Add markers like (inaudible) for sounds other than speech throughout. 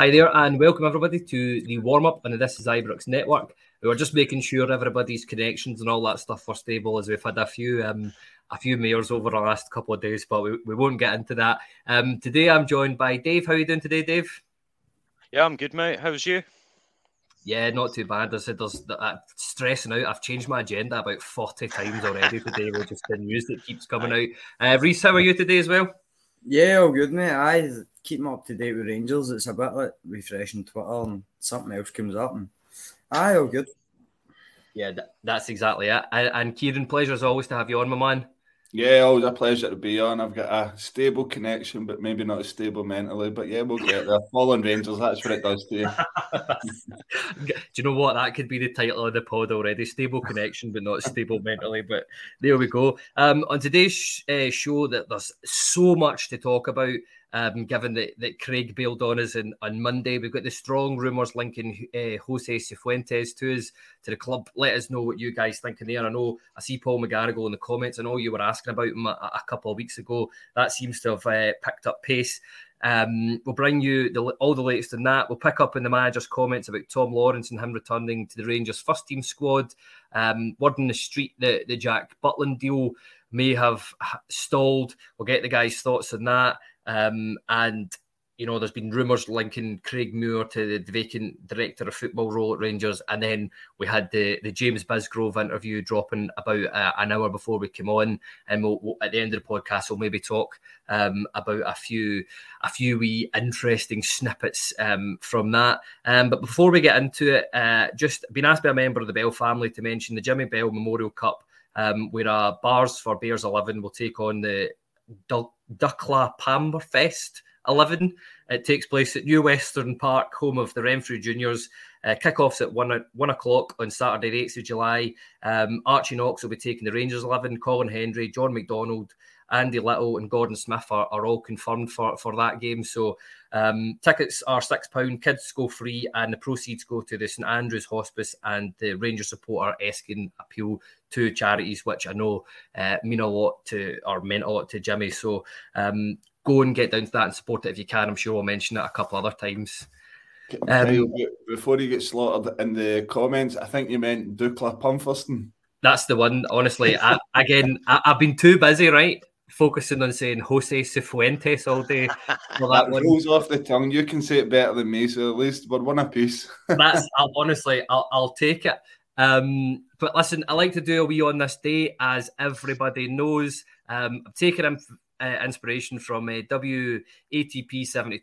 Hi there, and welcome everybody to the warm up on the This Is Ibrox network. We were just making sure everybody's connections and all that stuff were stable, as we've had a few um, a few mayors over the last couple of days, but we, we won't get into that. Um, today, I'm joined by Dave. How are you doing today, Dave? Yeah, I'm good, mate. How's you? Yeah, not too bad. I said there's uh, stressing out. I've changed my agenda about 40 times already today with just the news that keeps coming out. Uh, Reiss, how are you today as well? Yeah, all good, mate. I keep up to date with Rangers. It's a bit like refreshing Twitter and something else comes up. And aye, all good. Yeah, that's exactly it. And, and Kyran, pleasure as always to have you on, my man. Yeah, always a pleasure to be on. I've got a stable connection, but maybe not as stable mentally. But yeah, we'll get there. Fallen Rangers, that's what it does to you. (laughs) Do you know what? That could be the title of the pod already. Stable connection, but not stable mentally. But there we go. Um, on today's uh, show, that there's so much to talk about. Um, given that, that Craig bailed on us on, on Monday, we've got the strong rumours linking uh, Jose Cifuentes to us to the club. Let us know what you guys think in there. I know I see Paul McGarrigle in the comments. I know you were asking about him a, a couple of weeks ago. That seems to have uh, picked up pace. Um, we'll bring you the, all the latest in that. We'll pick up in the manager's comments about Tom Lawrence and him returning to the Rangers first team squad. Um, word in the street that the Jack Butland deal may have stalled. We'll get the guy's thoughts on that. Um, and you know, there's been rumours linking Craig Moore to the vacant director of football role at Rangers, and then we had the the James Bisgrove interview dropping about uh, an hour before we came on, and we'll, we'll, at the end of the podcast we'll maybe talk um, about a few a few wee interesting snippets um, from that. Um, but before we get into it, uh, just been asked by a member of the Bell family to mention the Jimmy Bell Memorial Cup, um, where uh, Bars for Bears Eleven will take on the Duckla Pamberfest 11. It takes place at New Western Park, home of the Renfrew Juniors. Uh, Kickoffs at one, one o'clock on Saturday, the 8th of July. Um, Archie Knox will be taking the Rangers 11. Colin Hendry, John McDonald, Andy Little, and Gordon Smith are, are all confirmed for, for that game. So um, tickets are £6. Kids go free, and the proceeds go to the St Andrews Hospice and the Ranger supporter Erskine appeal to charities, which I know uh, mean a lot to or meant a lot to Jimmy. So um, go and get down to that and support it if you can. I'm sure I'll mention it a couple other times. Um, Before you get slaughtered in the comments, I think you meant Dukla Pumpherston. That's the one. Honestly, I, again, I, have been too busy, right, focusing on saying Jose Cifuentes all day. (laughs) For that, that rolls off the tongue. You can say it better than me, so at least we're one apiece. (laughs) That's I'll, honestly, I'll, I'll take it. Um, but listen, I like to do a wee on this day, as everybody knows. Um, I'm taking him uh, inspiration from uh, WATP72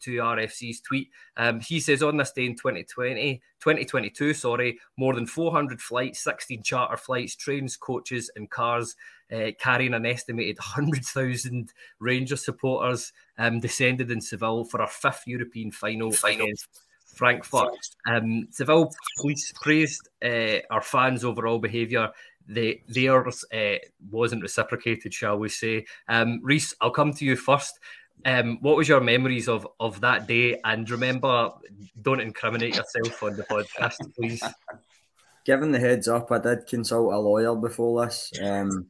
RFC's tweet. Um, he says on this day in 2020, 2022, sorry, more than 400 flights, 16 charter flights, trains, coaches, and cars uh, carrying an estimated 100,000 Rangers supporters um, descended in Seville for our fifth European final, final. against Frankfurt. Um, Seville police praised uh, our fans' overall behaviour. They, theirs uh, wasn't reciprocated, shall we say. Um, Reiss, I'll come to you first. Um, what was your memories of, of that day? And remember, don't incriminate yourself on the podcast, please. (laughs) Given the heads up, I did consult a lawyer before this. Um,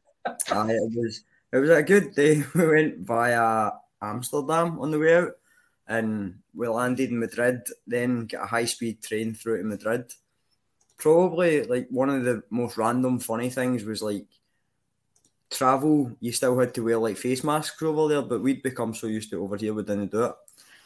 I, it was it was a good day. (laughs) We went via Amsterdam on the way out, and we landed in Madrid. Then get a high speed train through to Madrid. Probably like one of the most random funny things was like travel. You still had to wear like face masks over there, but we'd become so used to it over here we didn't do it.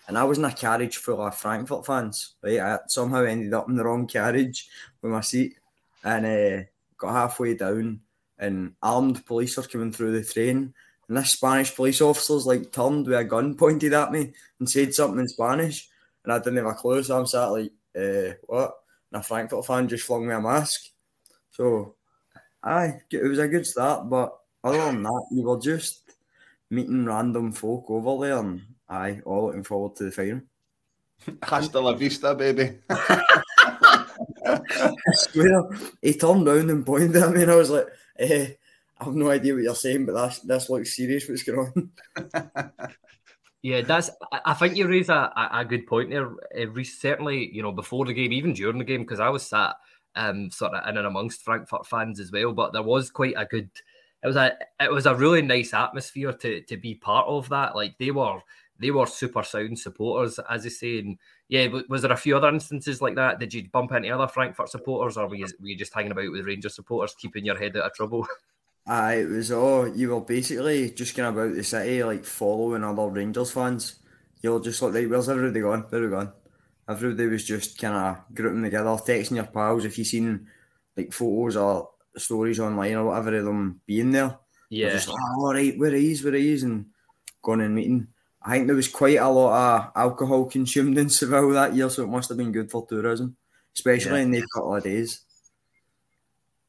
And I was in a carriage full of Frankfurt fans. Right, I somehow ended up in the wrong carriage with my seat, and uh, got halfway down and armed police are coming through the train. And this Spanish police officer's like turned with a gun pointed at me and said something in Spanish. And I didn't have a clue. So I'm sat like, uh, what? And a Frankfurt fan just flung me a mask. So, aye, it was a good start. But other than that, you were just meeting random folk over there. And aye, all looking forward to the final. (laughs) Hasta la vista, baby. (laughs) I swear, he turned round and pointed at me, and I was like, eh, I have no idea what you're saying, but that's this looks serious. What's going on? (laughs) yeah, that's. I think you raise a, a good point there. Uh, certainly, you know, before the game, even during the game, because I was sat um sort of in and amongst Frankfurt fans as well. But there was quite a good. It was a it was a really nice atmosphere to to be part of that. Like they were they were super sound supporters, as I say. And yeah, was there a few other instances like that? Did you bump into other Frankfurt supporters, or were you, were you just hanging about with Rangers supporters, keeping your head out of trouble? (laughs) Aye, it was all you were basically just going about the city, like following other Rangers fans. You were just like, where's everybody gone? Where are we going? Everybody was just kind of grouping together, texting your pals if you seen like photos or stories online or whatever of them being there. Yeah. Just like, oh, all right, where is, where is, and going and meeting. I think there was quite a lot of alcohol consumed in Seville that year, so it must have been good for tourism, especially yeah. in these couple of days.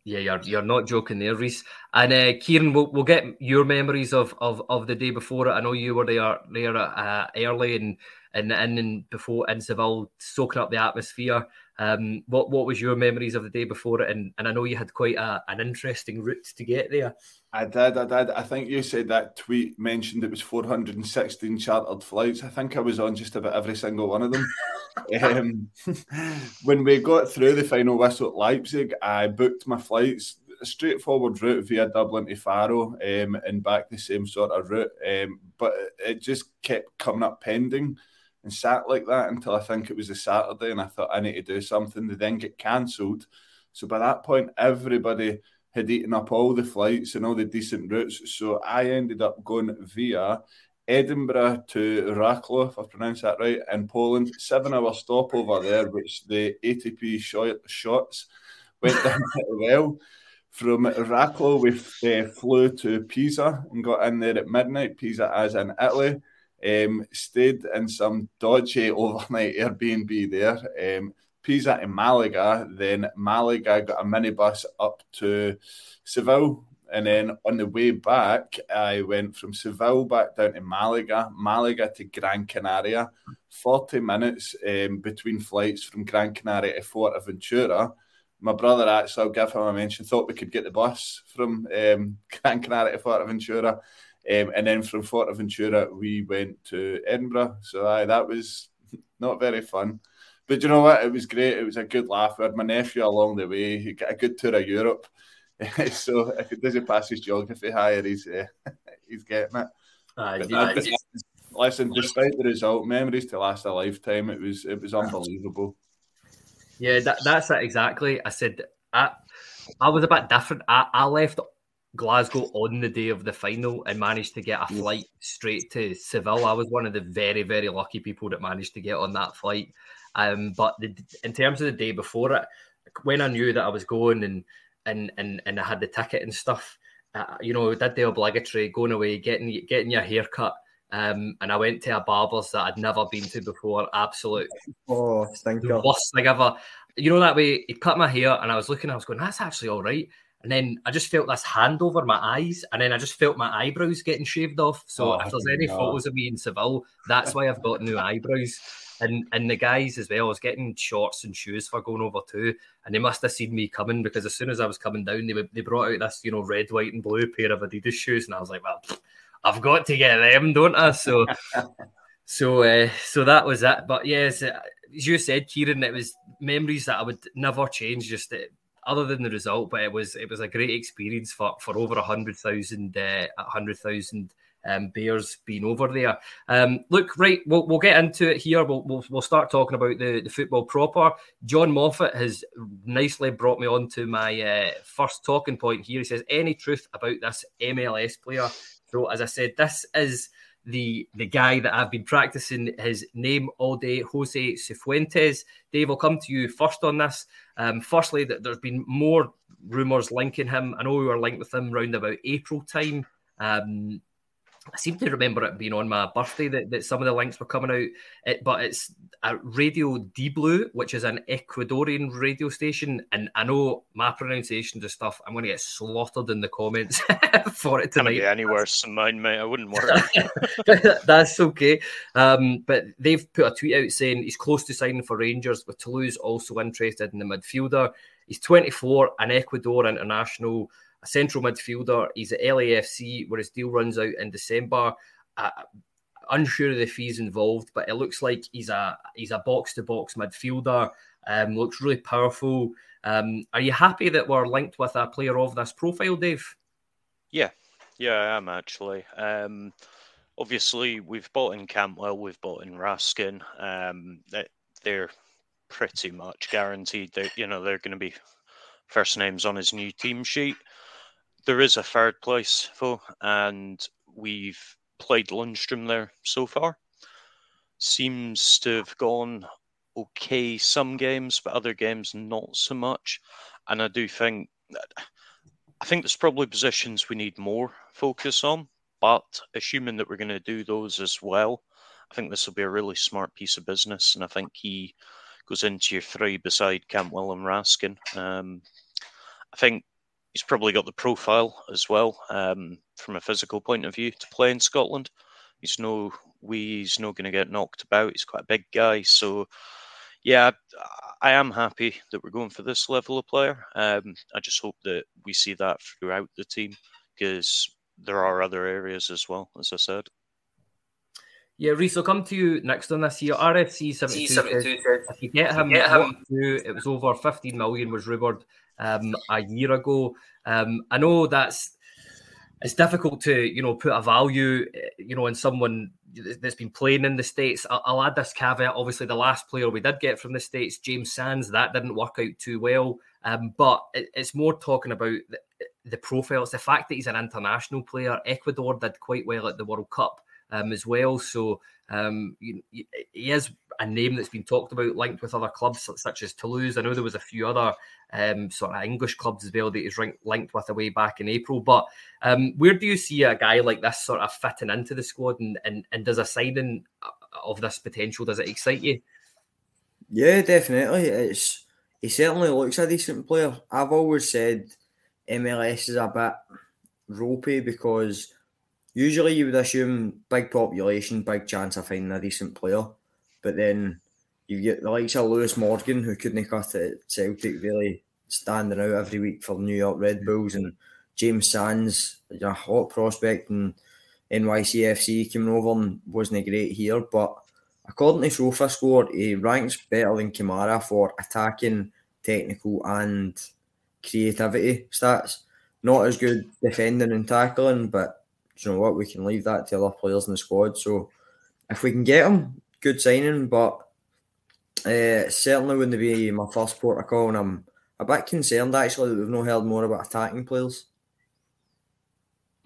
Yeah, you're you're not joking there, Reiss. And uh, Kyran, we'll, we'll get your memories of, of, of the day before it. I know you were there there uh, early and and in and before in Seville, soaking up the atmosphere. Um, what what was your memories of the day before it? And and I know you had quite a, an interesting route to get there. I did, I did. I think you said that tweet mentioned it was 416 chartered flights. I think I was on just about every single one of them. (laughs) um, (laughs) when we got through the final whistle at Leipzig, I booked my flights a straightforward route via Dublin to Faro um, and back the same sort of route. Um, but it just kept coming up pending and sat like that until I think it was a Saturday, and I thought I need to do something. They then get cancelled. So by that point, everybody had eaten up all the flights and all the decent routes. So I ended up going via Edinburgh to Wrocław, if I pronounce that right, in Poland. Seven hour stopover there, which the ATP shots went down (laughs) well. From Wrocław, we uh, flew to Pisa and got in there at midnight. Pisa, as in Italy. Um, stayed in some dodgy overnight Airbnb there. Um, Pisa in Malaga, then Malaga got a minibus up to Seville. And then on the way back, I went from Seville back down to Malaga, Malaga to Gran Canaria, 40 minutes um, between flights from Gran Canaria to Fuerteventura. My brother, actually, I'll give him a mention, thought we could get the bus from um, (laughs) Gran Canaria to Fuerteventura. Um, and then from Fuerteventura, we went to Edinburgh. So aye, that was not very fun. But you know what? It was great. It was a good laugh. We had my nephew along the way. He got a good tour of Europe. (laughs) so if it doesn't pass his geography higher, he's uh, (laughs) he's getting it. Uh, yeah, listen, despite the result, memories to last a lifetime. It was it was unbelievable. Yeah, that, that's it exactly. I said I, I was a bit different. I, I left Glasgow on the day of the final and managed to get a flight straight to Seville. I was one of the very, very lucky people that managed to get on that flight. Um, but the, in terms of the day before it, when I knew that I was going and and and and I had the ticket and stuff, uh, you know, did the obligatory going away, getting getting your hair cut. Um, and I went to a barber's that I'd never been to before. Absolute oh, the worst thing ever. You know that way he cut my hair, and I was looking, I was going, "That's actually all right." And then I just felt this hand over my eyes, and then I just felt my eyebrows getting shaved off. So Oh, if there's any photos of me in Seville, that's why I've got new eyebrows. And and the guys as well, I was getting shorts and shoes for going over too, and they must have seen me coming because as soon as I was coming down, they they brought out this you know red, white, and blue pair of Adidas shoes, and I was like, well, I've got to get them, don't I? So. (laughs) So, uh, so that was it. But yes, uh, as you said, Kyran, it was memories that I would never change. Just uh, other than the result, but it was it was a great experience for for over a hundred thousand, uh, hundred thousand um, Bears being over there. Um, look, right, we'll, we'll get into it here. We'll, we'll, we'll start talking about the, the football proper. John Moffat has nicely brought me on to my uh, first talking point here. He says, Any truth about this MLS player? So, as I said, this is the the guy that I've been practicing his name all day, Jose Cifuentes. Dave, I'll come to you first on this. Um, firstly, that there's been more rumours linking him. I know we were linked with him around about April time. Um, I seem to remember it being on my birthday that, that some of the links were coming out. It, but it's a Radio Diblu, which is an Ecuadorian radio station. And I know my pronunciation of stuff, I'm going to get slaughtered in the comments (laughs) for it tonight. Can't be any worse than (laughs) mine, mate. I wouldn't worry. (laughs) That's okay. Um, but they've put a tweet out saying he's close to signing for Rangers, with Toulouse also interested in the midfielder. He's 24, an Ecuador international, a central midfielder. He's at LAFC, where his deal runs out in December. Uh, unsure of the fees involved, but it looks like he's a he's a box to box midfielder. Um, looks really powerful. Um, are you happy that we're linked with a player of this profile, Dave? Yeah, yeah, I am actually. Um, obviously, we've bought in Cantwell, we've bought in Raskin. Um, they- they're pretty much guaranteed that you know they're going to be first names on his new team sheet. There is a third place though, and we've played Lundstram there so far. Seems to have gone okay some games, but other games not so much. And I do think I think there's probably positions we need more focus on, but assuming that we're going to do those as well, I think this will be a really smart piece of business. And I think he goes into your three beside Cantwell and Raskin. Um, I think he's probably got the profile as well um, from a physical point of view to play in Scotland. He's no, we, he's not going to get knocked about. He's quite a big guy. So, yeah, I am happy that we're going for this level of player. Um, I just hope that we see that throughout the team because there are other areas as well, as I said. Yeah, Reiss, I'll come to you next on this here. RFC 72 says, if you get him, get him- to do, it was over 15 million was rumoured um, a year ago. Um, I know that's it's difficult to you know put a value eh, you know in someone that's been playing in the states. I'll, I'll add this caveat. Obviously, the last player we did get from the states, James Sands, that didn't work out too well. Um, but it, it's more talking about the, the profile. It's the fact that he's an international player. Ecuador did quite well at the World Cup um, as well. So um, you- he is a name that's been talked about, linked with other clubs such- as Toulouse. I know there was a few other um, sort of English clubs as well that he's linked with away back in April. But um, where do you see a guy like this sort of fitting into the squad, and and, and does a signing of this potential does it excite you? Yeah, definitely. It's he certainly looks a decent player. I've always said MLS is a bit ropey because usually you would assume big population, big chance of finding a decent player, but then you get the likes of Lewis Morgan who couldn't cut it Celtic, really standing out every week for New York Red Bulls, and James Sands, a hot prospect and NYCFC, came over and wasn't great here, but according to SofaScore, he ranks better than Kamara for attacking, technical, and creativity stats. Not as good defending and tackling, but you know what? We can leave that to other players in the squad. So if we can get him, good signing, but uh, certainly wouldn't be my first port of call. And I'm a bit concerned actually that we've not heard more about attacking players.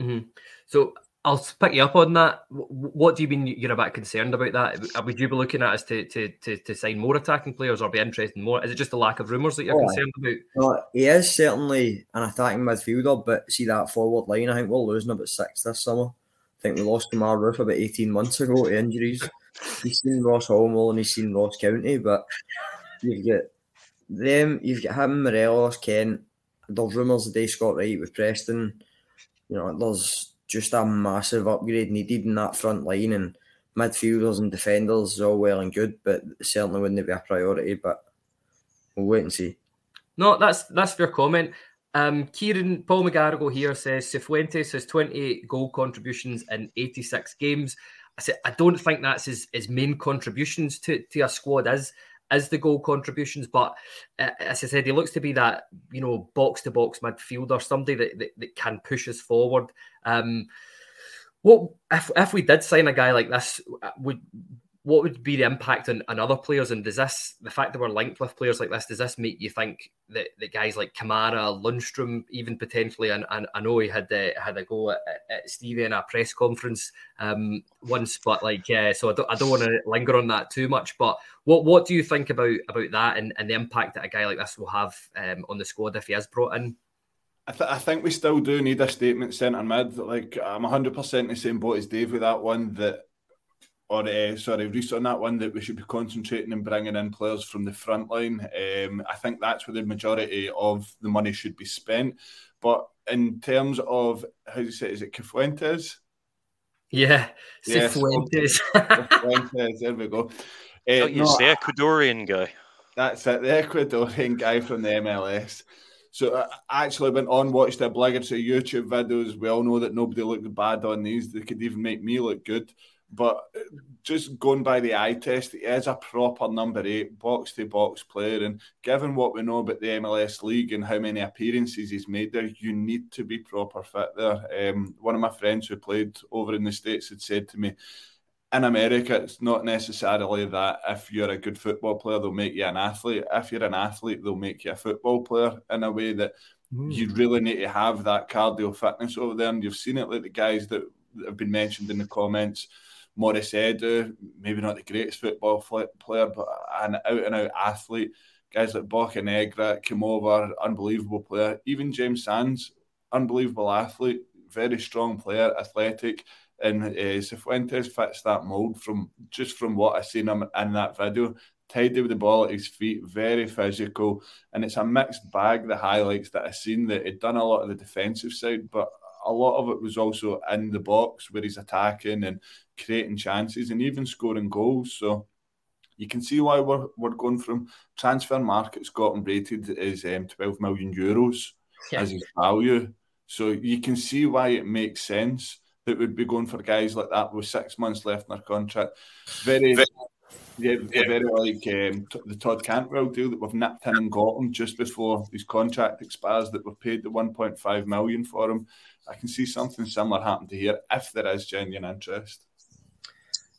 Mhm. So I'll pick you up on that. What do you mean you're a bit concerned about that? Uh, would you be looking at us to to, to, to sign more attacking players or be interested in more? Is it just the lack of rumours that you're oh, concerned about? No, he is certainly an attacking midfielder, but see that forward line, I think we're losing about six this summer. I think we lost Kemar Roofe about 18 months ago to injuries. He's seen Ross Hall and he's seen Ross County, but you've got them, you've got him, Morelos, Kent. There's rumours today Scott Wright with Preston. You know, there's just a massive upgrade needed in that front line and midfielders and defenders is all well and good, but certainly wouldn't be a priority. But we'll wait and see. No, that's that's fair comment. Um, Kyran Paul McGarrigle here says Cifuentes has 28 goal contributions in 86 games. I said I don't think that's his, his main contributions to, to a squad as as the goal contributions, but uh, as I said, he looks to be that you know box to box midfielder, somebody that, that, that can push us forward. Um, what if if we did sign a guy like this? Uh, would what would be the impact on, on other players? And does this, the fact that we're linked with players like this, does this make you think that, that guys like Kamara, Lundstram, even potentially, and, and I know he had uh, had a go at, at Stevie in a press conference um, once, but like, yeah, so I don't, I don't want to linger on that too much. But what what do you think about about that and, and the impact that a guy like this will have um, on the squad if he is brought in? I, th- I, think we still do need a statement centre mid. Like I'm 100% the same boat as Dave with that one. That or uh, sorry, Reiss on that one that we should be concentrating and bringing in players from the front line. Um, I think that's where the majority of the money should be spent. But in terms of how do you say, is it Cifuentes? Yeah, Cifuentes. Cifuentes. there we go. Uh, oh, no, the Ecuadorian guy. That's it, the Ecuadorian guy from the MLS. So uh, I actually went on, watched a the obligatory YouTube videos. We all know that nobody looked bad on these. They could even make me look good. But just going by the eye test, he is a proper number eight, box to box player. And given what we know about the MLS League and how many appearances he's made there, you need to be proper fit there. Um, one of my friends who played over in the States had said to me, in America, it's not necessarily that if you're a good football player, they'll make you an athlete. If you're an athlete, they'll make you a football player in a way that mm. you really need to have that cardio fitness over there. And you've seen it like the guys that have been mentioned in the comments Maurice Edu, maybe not the greatest football player, but an out and out athlete. Guys like Bocanegra came over, unbelievable player. Even James Sands, unbelievable athlete, very strong player, athletic. And uh, Cifuentes fits that mold from just from what I seen him in that video. Tidy with the ball at his feet, very physical, and it's a mixed bag. The highlights that I've seen that he'd done a lot of the defensive side, but a lot of it was also in the box where he's attacking and creating chances and even scoring goals. So you can see why we're, we're going from transfer markets got him rated as um, 12 million euros yeah. as his value. So you can see why it makes sense that we'd be going for guys like that with six months left in their contract. Very, yeah, very like um, the Todd Cantwell deal that we've nipped in and got him just before his contract expires. That we've paid the 1.5 million for him. I can see something similar happen to here if there is genuine interest.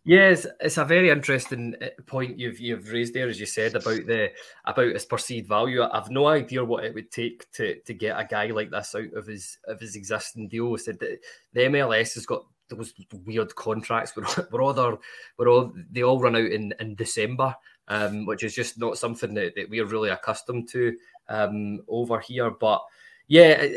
Yes, it's a very interesting uh, point you've you've raised there, as you said about the about his perceived value. I've no idea what it would take to to get a guy like this out of his of his existing deal. That the MLS has got those weird contracts where, (laughs) where all their, where all they all run out in in December, um, which is just not something that, that we're really accustomed to um, over here. But yeah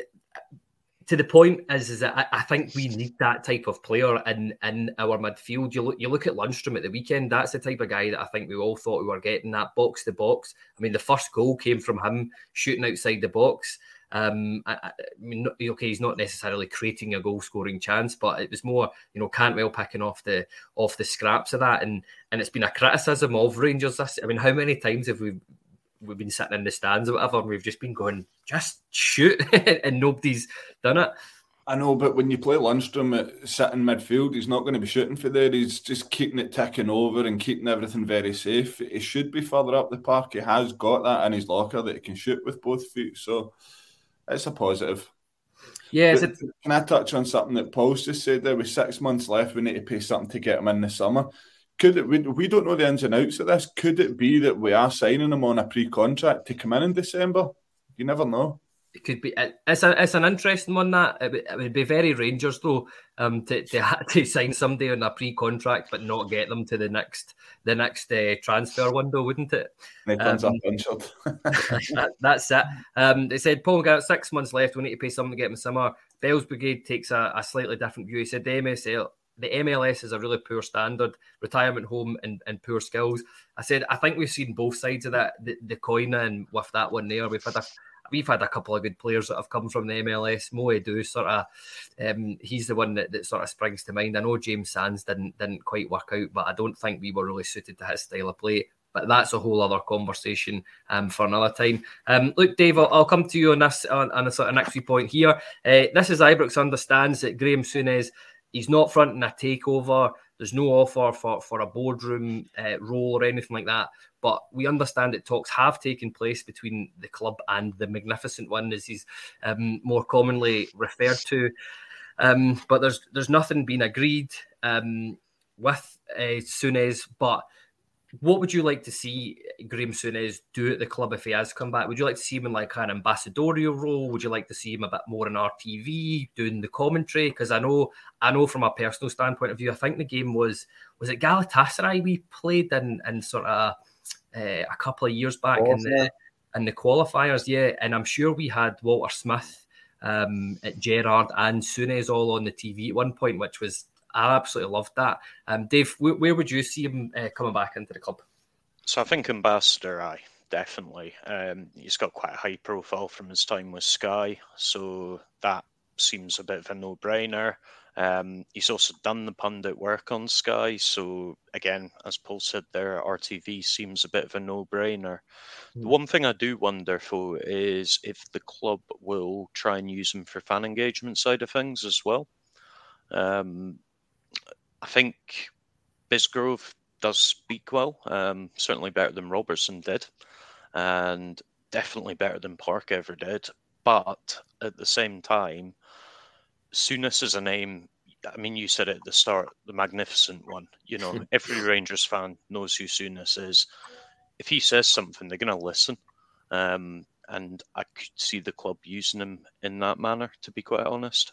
to the point is, is that I, I, think we need that type of player in in our midfield. You look you look at Lundstram at the weekend. That's the type of guy that I think we all thought we were getting. That box to box. I mean, the first goal came from him shooting outside the box. Um, I, I, mean, okay, he's not necessarily creating a goal scoring chance, but it was more, you know, Cantwell picking off the off the scraps of that, and and it's been a criticism of Rangers. This, I mean, how many times have we we've been sitting in the stands or whatever, and we've just been going, just shoot, (laughs) and nobody's done it. I know, but when you play Lundstram at sitting midfield, he's not going to be shooting for there. He's just keeping it ticking over and keeping everything very safe. He should be further up the park. He has got that in his locker that he can shoot with both feet. So it's a positive. Yeah. Can I touch on something that Paul just said there? With six months left, we need to pay something to get him in the summer could it, we, we don't know the ins and outs of this. Could it be that we are signing him on a pre-contract to come in in December? You never know. it could be. It's a, it's an interesting one. That it would, it would be very Rangers though, um, to to, (laughs) to sign somebody on a pre-contract but not get them to the next the next uh, transfer window, wouldn't it? Um, (laughs) (laughs) that, that's it. Um, they said Paul got six months left. We need to pay something to get him summer. Bell's Brigade takes a, a slightly different view. He said the MSL the MLS is a really poor standard, retirement home and, and poor skills. I said I think we've seen both sides of that the, the coin and with that one there, we've had a we've had a couple of good players that have come from the MLS. Mo Edu sort of, um, he's the one that, that sort of springs to mind. I know James Sands didn't didn't quite work out, but I don't think we were really suited to his style of play. But that's a whole other conversation um, for another time. Um, look, Dave, I'll, I'll, come to you on this on, on a sort of next few point here. Uh, this is Ibrox understands that Graeme Souness he's not fronting a takeover. There's no offer for, for a boardroom uh, role or anything like that. But we understand that talks have taken place between the club and the Magnificent One, as he's um, more commonly referred to. Um, but there's there's nothing been agreed um, with uh, Souness. But what would you like to see Graeme Souness do at the club if he has come back? Would you like to see him in like an ambassadorial role? Would you like to see him a bit more in RTV doing the commentary? Because I know, I know from a personal standpoint of view, I think the game was was it Galatasaray we played in in sort of uh, a couple of years back in the in the qualifiers, yeah, and I'm sure we had Walter Smith, um, at Gerrard and Souness all on the TV at one point, which was I absolutely loved that. Um, Dave, where, where would you see him uh, coming back into the club? So I think ambassador, I definitely. Um, he's got quite a high profile from his time with Sky, so that seems a bit of a no-brainer. Um, he's also done the pundit work on Sky, so again, as Paul said there, RTV seems a bit of a no-brainer. Mm. The one thing I do wonder for is if the club will try and use him for fan engagement side of things as well. Um, I think Bisgrove does speak well, um, certainly better than Robertson did, and definitely better than Park ever did. But at the same time, Souness is a name. I mean, you said it at the start, the magnificent one. You know, (laughs) every Rangers fan knows who Souness is. If he says something, they're going to listen. Um, and I could see the club using him in that manner, to be quite honest.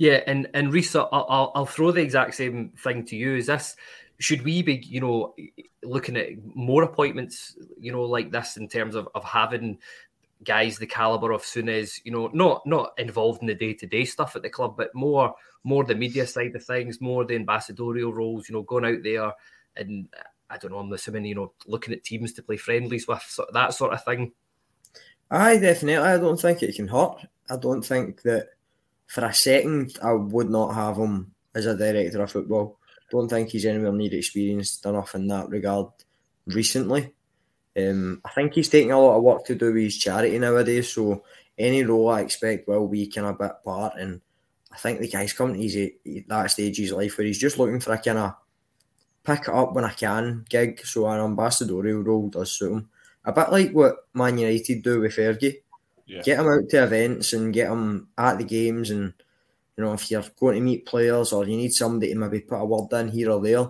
Yeah, and and Risa, I'll, I'll, throw the exact same thing to you. Is this should we be, you know, looking at more appointments, you know, like this in terms of, of having guys the caliber of Souness, you know, not not involved in the day to day stuff at the club, but more more the media side of things, more the ambassadorial roles, you know, going out there and I don't know, I'm assuming, you know, looking at teams to play friendlies with, so that sort of thing. I definitely. I don't think it can hurt. I don't think that for a second, I would not have him as a director of football. Don't think he's anywhere near experienced enough in that regard recently. Um, I think he's taking a lot of work to do with his charity nowadays, so any role I expect will be kind of a bit part. And I think the guy's coming to his, that stage of his life where he's just looking for a kind of pick it up when I can gig. So an ambassadorial role does suit him. A bit like what Man United do with Fergie. Yeah. Get them out to events and get them at the games. And, you know, if you're going to meet players or you need somebody to maybe put a word in here or there,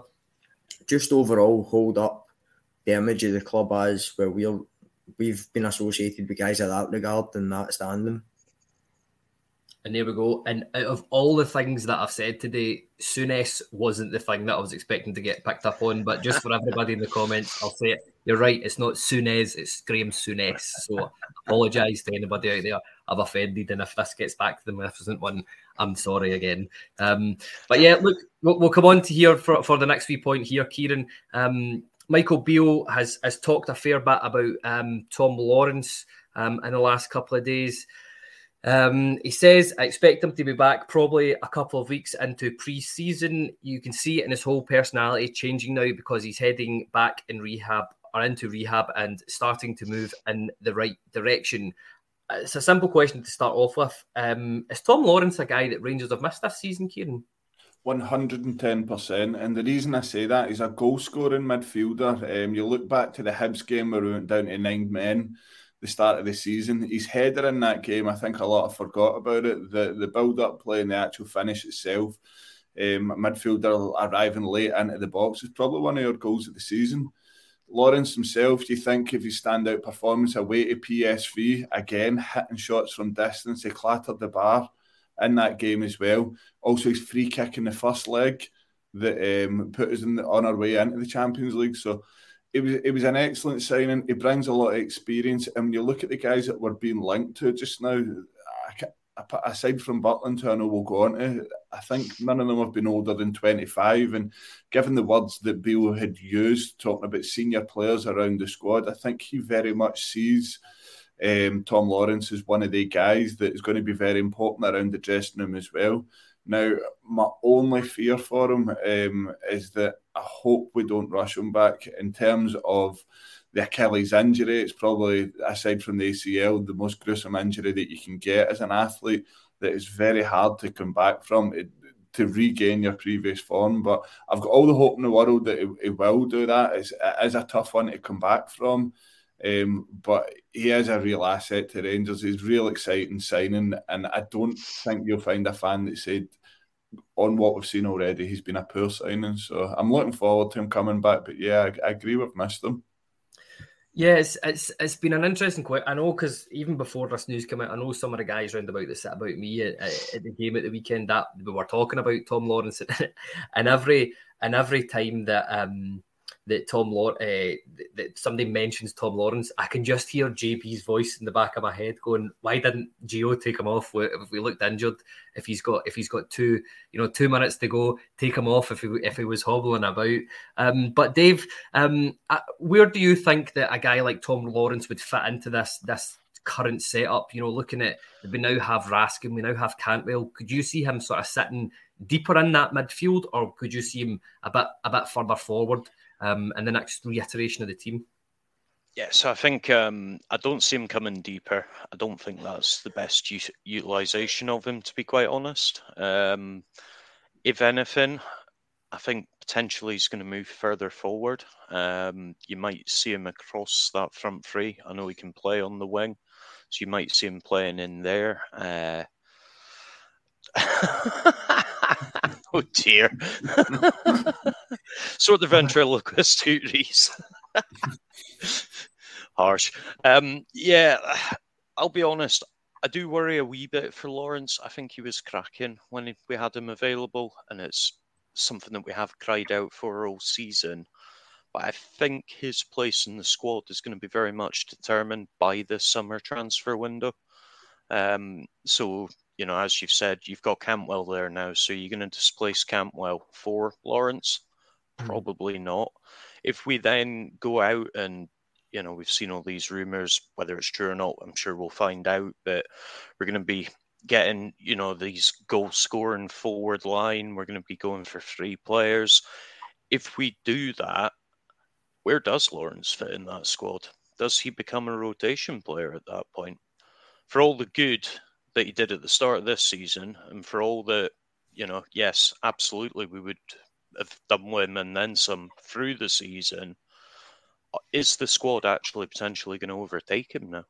just overall hold up the image of the club as where we're, we've been associated with guys of that regard and that standing. And there we go. And out of all the things that I've said today, Souness wasn't the thing that I was expecting to get picked up on. But just for everybody in the comments, I'll say it. You're right. It's not Souness, it's Graeme Souness. So apologise to anybody out there I've offended. And if this gets back to the Magnificent One, I'm sorry again. Um, but yeah, look, we'll, we'll, come on to here for, for the next few point here, Kyran. Um, Michael Beale has, has talked a fair bit about um, Tom Lawrence um, in the last couple of days. Um, he says, I expect him to be back probably a couple of weeks into pre season. You can see it in his whole personality changing now because he's heading back in rehab or into rehab and starting to move in the right direction. It's a simple question to start off with. Um, is Tom Lawrence a guy that Rangers have missed this season, Kyran? 110%. And the reason I say that is a goal scoring midfielder. Um, you look back to the Hibs game where we went down to nine men the start of the season. His header in that game, I think a lot have forgot about it. The the build up play and the actual finish itself. Um, midfielder arriving late into the box is probably one of your goals of the season. Lawrence himself, do you think if his standout performance away to PSV, again hitting shots from distance, he clattered the bar in that game as well. Also, his free kick in the first leg that um, put us the, on our way into the Champions League. So it was it was an excellent signing. He brings a lot of experience, and when you look at the guys that were being linked to just now, aside from Butland, who I know we'll go on to, I think none of them have been older than 25. And given the words that Beale had used talking about senior players around the squad, I think he very much sees um, Tom Lawrence as one of the guys that is going to be very important around the dressing room as well. Now, my only fear for him um, is that I hope we don't rush him back in terms of the Achilles injury. It's probably, aside from the ACL, the most gruesome injury that you can get as an athlete that is very hard to come back from. It, to regain your previous form, but I've got all the hope in the world that he, will do that. It's, it is a tough one to come back from. Um, but he is a real asset to Rangers. He's real exciting signing, and I don't think you'll find a fan that said on what we've seen already, he's been a poor signing. So I'm looking forward to him coming back. But yeah, I, I agree, we've missed him. Yeah, it's it's, it's been an interesting question. I know because even before this news came out, I know some of the guys round about that said about me at, at, the game at the weekend that we were talking about Tom Lawrence, (laughs) and every and every time that um that Tom Law uh, that somebody mentions Tom Lawrence, I can just hear JB's voice in the back of my head going, "Why didn't Gio take him off if we looked injured? If he's got if he's got two you know two minutes to go, take him off if he if he was hobbling about." Um, but Dave, um, uh, where do you think that a guy like Tom Lawrence would fit into this this current setup? You know, looking at we now have Raskin, we now have Cantwell. Could you see him sort of sitting deeper in that midfield, or could you see him a bit a bit further forward? Um, in the next reiteration of the team? Yeah, so I think um, I don't see him coming deeper. I don't think that's the best use, utilization of him, to be quite honest. Um, if anything, I think potentially he's going to move further forward. Um, you might see him across that front three. I know he can play on the wing, so you might see him playing in there. Uh, (laughs) (laughs) (laughs) oh dear. (laughs) sort of ventriloquist Reiss. (laughs) Harsh. Um, yeah, I'll be honest. I do worry a wee bit for Lawrence. I think he was cracking when we had him available, and it's something that we have cried out for all season. But I think his place in the squad is going to be very much determined by the summer transfer window. Um, so you know, as you've said, you've got Cantwell there now, so you're going to displace Cantwell for Lawrence? Hmm. Probably mm. not. If we then go out and you know, we've seen all these rumors, whether it's true or not, I'm sure we'll find out. But we're going to be getting, you know, these goal scoring forward line. We're going to be going for three players. If we do that, where does Lawrence fit in that squad? Does he become a rotation player at that point? For all the good that he did at the start of this season, and for all that, you know, yes, absolutely, we would have done with him and then some through the season. Is the squad actually potentially going to overtake him now?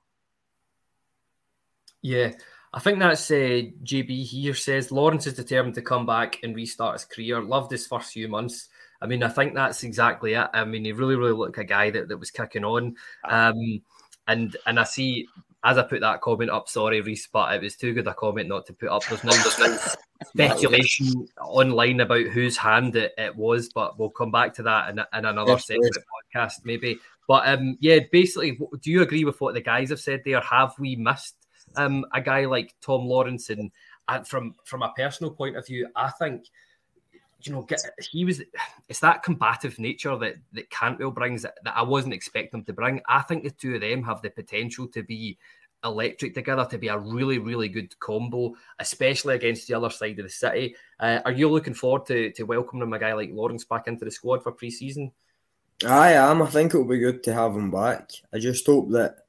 Yeah, I think that's uh, JB here says Lawrence is determined to come back and restart his career. Loved his first few months. I mean, I think that's exactly it. I mean, he really, really looked like a guy that, that was kicking on. Ah. Um, and and I see as I put that comment up, sorry, Reiss, but it was too good a comment not to put up. There's no, (laughs) there's no speculation online about whose hand it, it, was, but we'll come back to that in, in another yes, separate podcast, maybe. But um, yeah, basically, do you agree with what the guys have said there? Have we missed um, a guy like Tom Lawrence? And, and from from a personal point of view, I think you know, get, he was. It's that combative nature that that Cantwell brings that, that I wasn't expecting him to bring. I think the two of them have the potential to be electric together, to be a really, really good combo, especially against the other side of the city. Uh, are you looking forward to to welcoming a guy like Lawrence back into the squad for pre-season? I am. I think it'll be good to have him back. I just hope that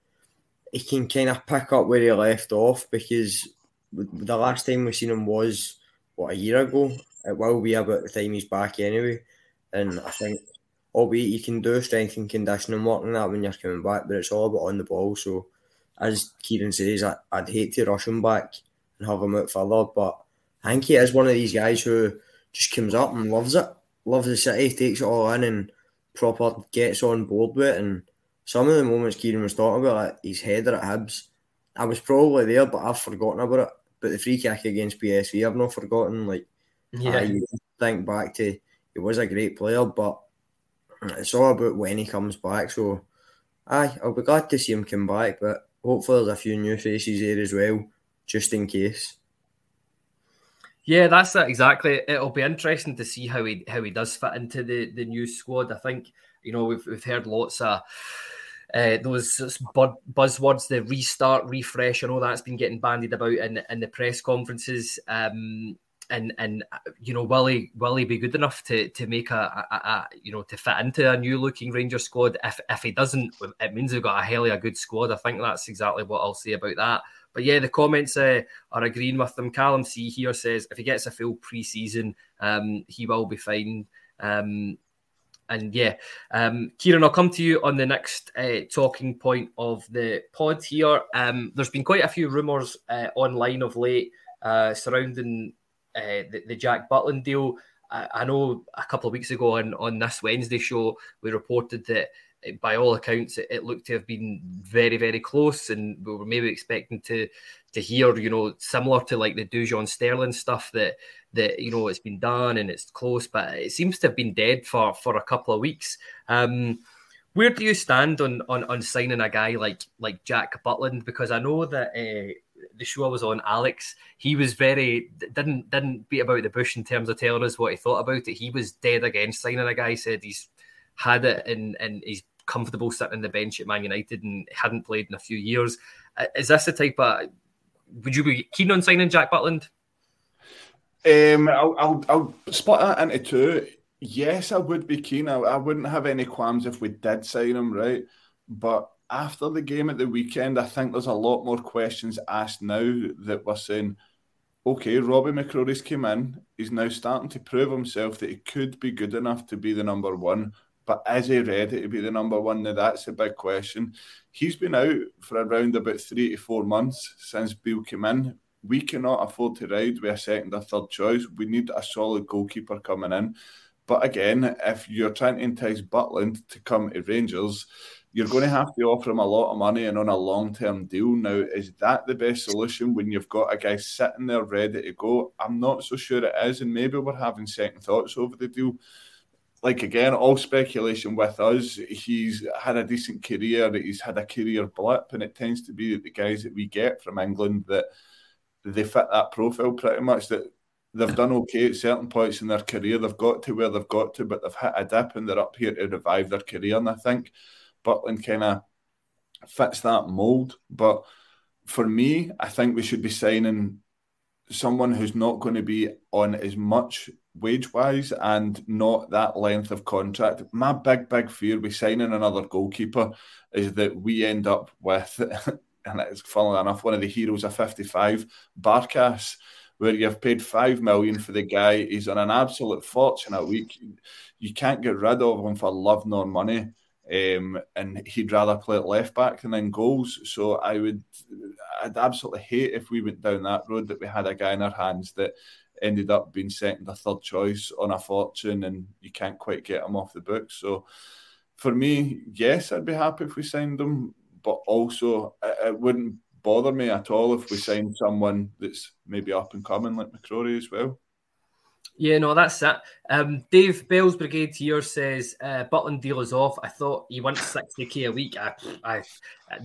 he can kind of pick up where he left off because the last time we seen him was what a year ago. It will be about the time he's back anyway, and I think albeit you can do strength and conditioning work and that when you're coming back, but it's all about on the ball. So, as Kyran says, I, would hate to rush him back and have him out further, but I think he is one of these guys who just comes up and loves it, loves the city, takes it all in, and proper gets on board with it. And some of the moments Kyran was talking about, like his header at Hibs, I was probably there, but I've forgotten about it. But the free kick against PSV, I've not forgotten. Like, yeah, I think back to he was a great player, but it's all about when he comes back. So, aye, I'll be glad to see him come back, but hopefully there's a few new faces here as well, just in case. Yeah, that's it exactly. It'll be interesting to see how he how he does fit into the the new squad. I think you know we've we've heard lots of uh, those buzzwords, the restart, refresh. I know that's been getting bandied about in in the press conferences. Um, and and you know, will he will he be good enough to to make a, a, a you know to fit into a new looking Ranger squad? If if he doesn't, it means they've got a hell of a good squad. I think that's exactly what I'll say about that. But yeah, the comments uh, are agreeing with them. Callum C here says if he gets a full preseason, um, he will be fine. Um, and yeah, um, Kyran, I'll come to you on the next uh, talking point of the pod here. Um, there's been quite a few rumours uh, online of late uh, surrounding uh, the, the, Jack Butland deal. I, I, know a couple of weeks ago on, on this Wednesday show, we reported that uh, by all accounts, it, it, looked to have been very, very close, and we were maybe expecting to to hear, you know, similar to like the Dujon Sterling stuff that that you know it's been done and it's close, but it seems to have been dead for for a couple of weeks. Um, where do you stand on, on on signing a guy like like Jack Butland? Because I know that uh, the show I was on, Alex, he was very didn't didn't beat about the bush in terms of telling us what he thought about it. He was dead against signing a guy. Said he's had it and and he's comfortable sitting on the bench at Man United and hadn't played in a few years. Uh, is this the type of? Would you be keen on signing Jack Butland? Um, I'll, I'll, I'll split that into two. Yes, I would be keen. I, I wouldn't have any qualms if we did sign him, right? But after the game at the weekend, I think there's a lot more questions asked now that we're saying, okay, Robbie McCrorie's came in. He's now starting to prove himself that he could be good enough to be the number one. But is he ready to be the number one? Now, that's a big question. He's been out for around about three to four months since Beale came in. We cannot afford to ride with a second or third choice. We need a solid goalkeeper coming in. But again, if you're trying to entice Butland to come to Rangers, you're going to have to offer him a lot of money and on a long term deal. Now, is that the best solution when you've got a guy sitting there ready to go? I'm not so sure it is, and maybe we're having second thoughts over the deal. Like again, all speculation with us. He's had a decent career. He's had a career blip, and it tends to be that the guys that we get from England that they fit that profile pretty much. That they've done okay at certain points in their career. They've got to where they've got to, but they've hit a dip and they're up here to revive their career. And I think Butland kind of fits that mold. But for me, I think we should be signing someone who's not going to be on as much wage wise and not that length of contract. My big, big fear with signing another goalkeeper is that we end up with, (laughs) and it's funnily enough, one of the heroes of 55, Barkas, where you've paid five million for the guy. He's on an absolute fortune a week. You can't get rid of him for love nor money. Um, and he'd rather play at left back than in goals. So I would, I'd absolutely hate if we went down that road that we had a guy in our hands that ended up being second or third choice on a fortune, and you can't quite get him off the book. So for me, yes, I'd be happy if we signed him, but also it, wouldn't bother me at all if we signed someone that's maybe up and coming like McCrorie as well. Yeah, no, that's it. Um, Dave Bell's Brigade here says uh, Butland deal is off. I thought he wants sixty k a week. I, I,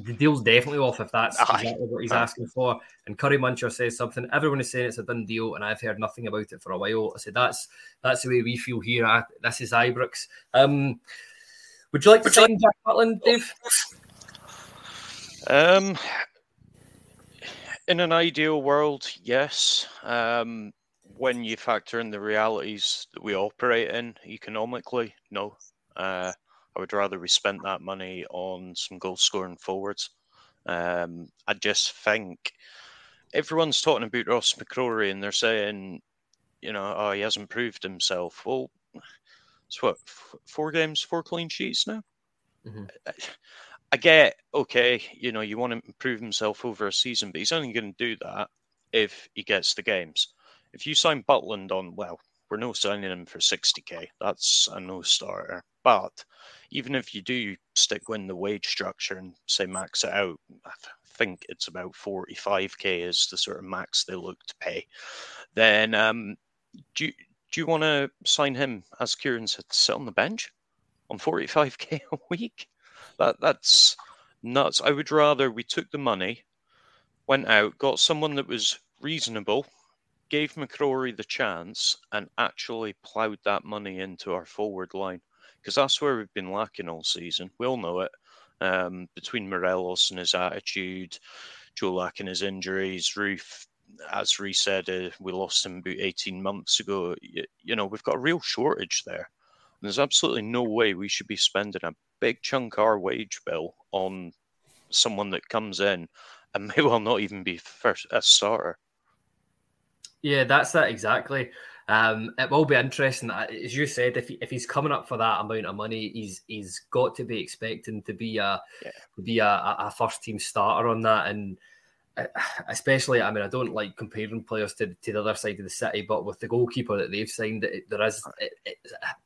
the deal's definitely off if that's exactly what he's asking for. And Curry Muncher says something. Everyone is saying it's a done deal, and I've heard nothing about it for a while. I said that's that's the way we feel here. I, this is Ibrox. Um, would you like to sign Jack Butland, Dave? Um, in an ideal world, yes. Um, when you factor in the realities that we operate in economically, no. Uh, I would rather we spent that money on some goal scoring forwards. Um, I just think everyone's talking about Ross McCrorie and they're saying, you know, oh, he hasn't proved himself. Well, it's what, four games, four clean sheets now? Mm-hmm. I get, okay, you know, you want to improve himself over a season, but he's only going to do that if he gets the games. If you sign Butland on, well, we're no signing him for 60k. That's a no starter. But even if you do stick with the wage structure and say max it out, I think it's about 45k is the sort of max they look to pay. Then um, do you, do you want to sign him, as Kieran said, to sit on the bench on 45k (laughs) a week? That that's nuts. I would rather we took the money, went out, got someone that was reasonable, gave McCrorie the chance, and actually ploughed that money into our forward line because that's where we've been lacking all season. We all know it. Um, between Morelos and his attitude, Colak and his injuries, Roofe, as Ree said, uh, we lost him about 18 months ago. You, you know, we've got a real shortage there. And there's absolutely no way we should be spending a big chunk of our wage bill on someone that comes in and (laughs) may well not even be first a starter. Yeah, that's that exactly. Um, it will be interesting, as you said, if, he, if he's coming up for that amount of money, he's he's got to be expecting to be a yeah. to be a, a, first team starter on that, and uh, especially, I mean, I don't like comparing players to, to the other side of the city, but with the goalkeeper that they've signed, it, there is it,